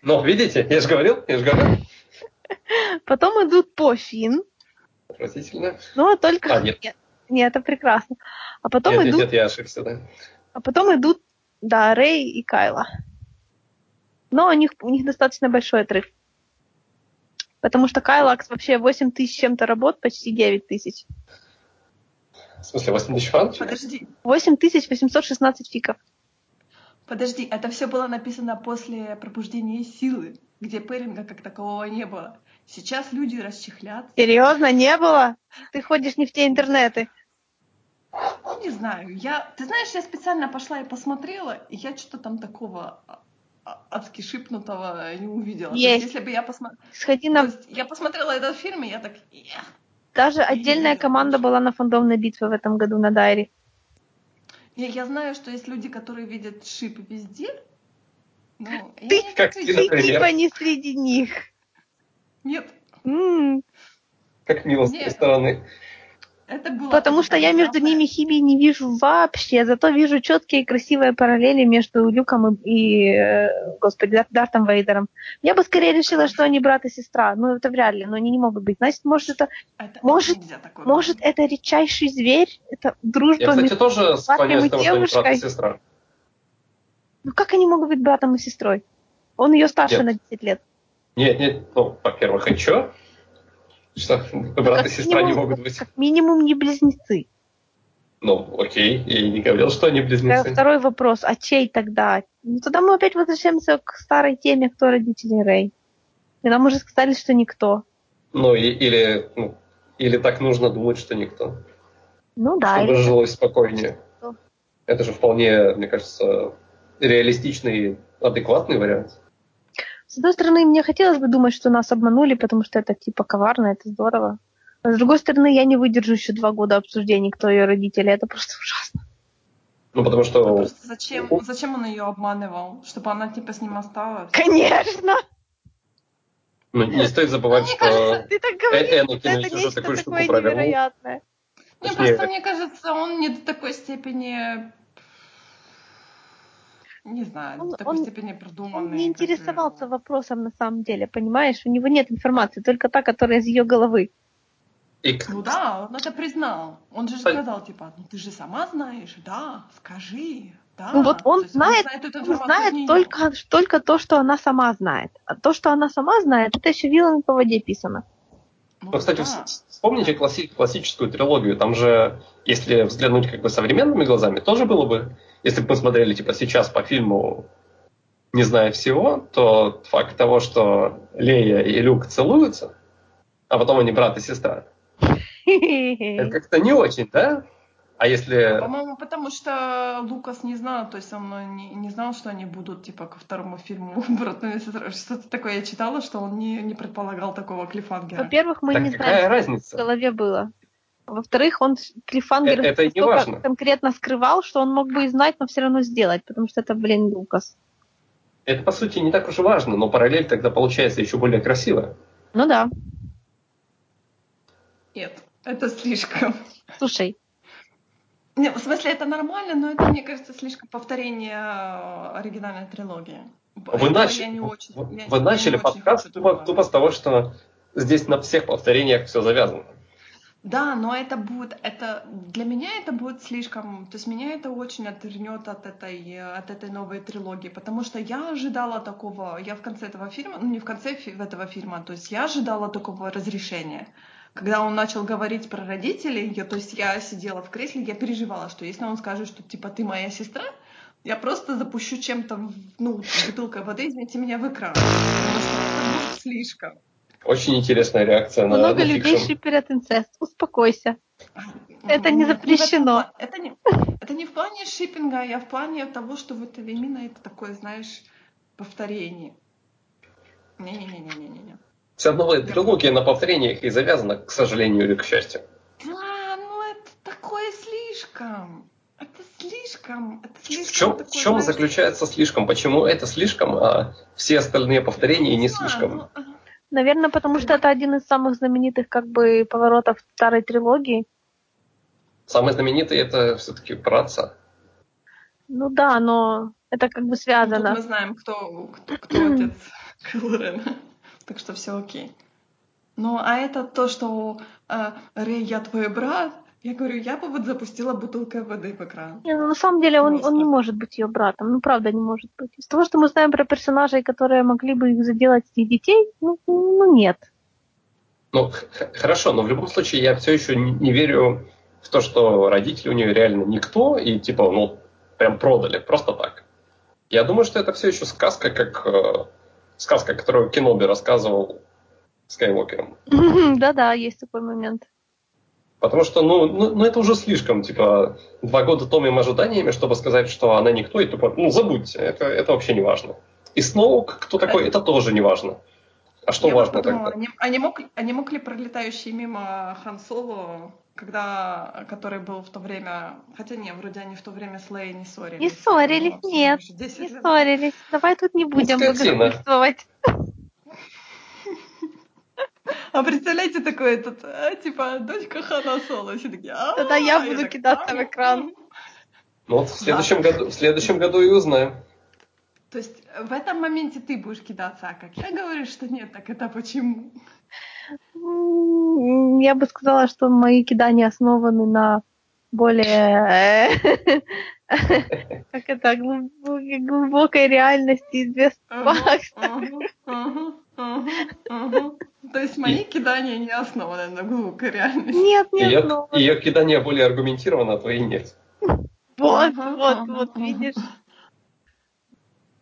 Ну, видите, я же говорил, я же говорил. Потом идут по Фин, Отвратительно. но только... А, нет. Нет, это прекрасно. А потом Нет, нет, идут нет, я ошибся, да. А потом идут, да, Рэй и Кайла. Но у них, у них достаточно большой отрыв. Потому что Кайлакс вообще 8 тысяч чем-то работ, почти 9 тысяч. В смысле, 8 тысяч фанатов? Подожди, 8816 фиков. подожди, это все было написано после пробуждения силы, где пэринга как такового не было. Сейчас люди расчехлятся. Серьезно, не было? Ты ходишь не в те интернеты. Ну, не знаю, я... Ты знаешь, я специально пошла и посмотрела, и я что-то там такого адски шипнутого не увидела. То Есть. если бы я посмотрела... Сходи на... Я посмотрела этот фильм, и я так... Даже отдельная команда была на фандомной битве в этом году на Дайре. Я, я знаю, что есть люди, которые видят шип везде. Я Ты- не как хочу. ты, типа не среди них. Нет, М, Как мило с твоей стороны. Это было... Потому что я между ними химии не вижу вообще, зато вижу четкие и красивые параллели между Люком и, и, э, господи, Дар- Дартом Вейдером. Я бы скорее решила, что они брат и сестра. Ну, это вряд ли, но они не могут быть. Значит, может, это, Это- может- это может, это редчайший зверь, это дружба Я, кстати, между... тоже склоняюсь что брат и девушкой. сестра. Ну, как они могут быть братом и сестрой? Он ее старше Нет. на 10 лет. Нет, нет, ну, во-первых, и чё? Что, брат и сестра не могут быть? Как минимум не близнецы. Ну, окей, я и не говорил, что они Э, близнецы. Второй вопрос, а чей тогда? Ну, тогда мы опять возвращаемся к старой теме, кто родители Рэй. И нам уже сказали, что никто. Ну, и- или, ну, или так нужно думать, что никто. Ну да, чтобы или- жилось спокойнее. Что? Это же вполне, мне кажется, реалистичный, адекватный вариант. С одной стороны, мне хотелось бы думать, что нас обманули, потому что это типа коварно, это здорово. А с другой стороны, я не выдержу еще два года обсуждений, кто ее родители. Это просто ужасно. Ну, потому Ну, что просто зачем, зачем он ее обманывал? Чтобы она типа с ним осталась? Конечно! ну, не стоит забывать, Мне что кажется, Ты так Э- говоришь, Энакин это нечто такое невероятное. Не, Точнее, просто мне кажется, он не до такой степени... Не знаю, Он- до такой он- степени продуманный. Он не как интересовался вопросом на самом деле, понимаешь? У него нет информации, только та, которая из ее головы. и Ну да, он это признал. Он же сказал, типа, ну ты же сама знаешь, да, скажи, да. Ну вот он То знает, Он знает неё. только, только то, что она сама знает. А то, что она сама знает, это еще вилами по воде писано. Ну кстати, да. вс- вспомните класси- классическую трилогию. Там же, если взглянуть как бы современными глазами, тоже было бы, если бы мы смотрели типа сейчас по фильму, не зная всего, то факт того, что Лея и Люк целуются, а потом они брат и сестра, это как-то не очень, да? А если... По-моему, потому что Лукас не знал, то есть он не, не знал, что они будут, типа, ко второму фильму братными сестрами. Что-то такое я читала, что он не, не предполагал такого клифангера. Во-первых, мы Так не какая знаем, что в разница? голове было. Во-вторых, он Клифангер Э, это не важно. конкретно скрывал, что он мог бы и знать, но все равно сделать, потому что это, блин, Лукас. Это, по сути, не так уж и важно, но параллель тогда получается еще более красивая. Ну да. Нет, это слишком. Слушай, Не, в смысле, это нормально, но это, мне кажется, слишком повторение э, оригинальной трилогии. Вы, Этого начали, я не очень, вы, я- вы я начали не подкаст тупо, тупо с того, что здесь на всех повторениях все завязано. Да, но это будет, это для меня это будет слишком, то есть меня это очень отвернет от этой, от этой новой трилогии, потому что я ожидала такого, я в конце этого фильма, ну не в конце этого фильма, то есть я ожидала такого разрешения. Когда он начал говорить про родителей, я, то есть я сидела в кресле, я переживала, что если он скажет, что типа ты моя сестра, я просто запущу чем-то, ну, бутылкой воды, извините меня, в экран. Потому что это будет слишком. Очень интересная реакция на много на людей фикшн. шиперят инцест. Успокойся. Это не в этом запрещено. Это не, это не в плане шиппинга, а в плане того, что вот это именно это такое, знаешь, повторение. Не-не-не-не-не-не. Вся новая трилогия на повторениях и завязана, к сожалению или к счастью. Да, ну это такое слишком. Это слишком. Это В слишком чем, в такое, чем знаешь, заключается слишком? Почему это слишком, а все остальные повторения не знаю, слишком? ну, а, Наверное, потому что это один из самых знаменитых как бы поворотов старой трилогии. Самый знаменитый это все-таки про отца. Ну да, но это как бы ну, тут связано. мы знаем, кто, кто, кто отец Кайло Рена. Так что все окей. Ну, а это то, что э, Рэй, я твой брат, я говорю, я бы вот запустила бутылкой воды в экран. Не, ну, на самом деле он, он не может быть ее братом. Ну, правда, не может быть. Из того, что мы знаем про персонажей, которые могли бы их заделать этих детей, ну, ну нет. Ну, х- хорошо, но в любом случае я все еще не, не верю в то, что родители у нее реально никто, и типа, ну, прям продали, просто так. Я думаю, что это все еще сказка, как э, сказка, которую Кеноби рассказывал Скайуокером. Да-да, есть такой момент. Потому что, ну, ну, ну, это уже слишком, типа, два года томим ожиданиями, чтобы сказать, что она никто, и тупо, ну, забудьте, это, это вообще не важно. И Сноук, кто такой, это тоже не важно. А что Я важно вот подумала, тогда? они, они, мог, они мог ли пролетающий мимо Хан Соло, когда, который был в то время, хотя не, вроде они в то время с Лей не ссорились. Не ссорились, Ну, нет, уже 10 Не ссорились. Давай тут не будем скотина. А представляете, такой этот, а, типа, дочка Хана Соло, все такие, «А, Тогда я а буду так, кидаться «А, в экран». Ну, вот в следующем, году, в следующем году и узнаем. То есть в этом моменте ты будешь кидаться, а как я говорю, что нет, так это почему? Я бы сказала, что мои кидания основаны на более как это глубокой, глубокой реальности и без То есть мои кидания не основаны на глубокой реальности. Нет, не Ее, основаны. ее кидание более аргументировано, а твои нет. Вот, вот, вот, видишь.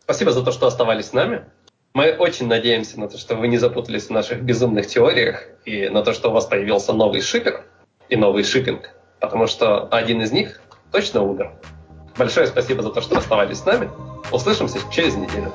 Спасибо за то, что оставались с нами. Мы очень надеемся на то, что вы не запутались в наших безумных теориях и на то, что у вас появился новый шипер и новый шиппинг, потому что один из них точно умер. Большое спасибо за то, что оставались с нами. Услышимся через неделю.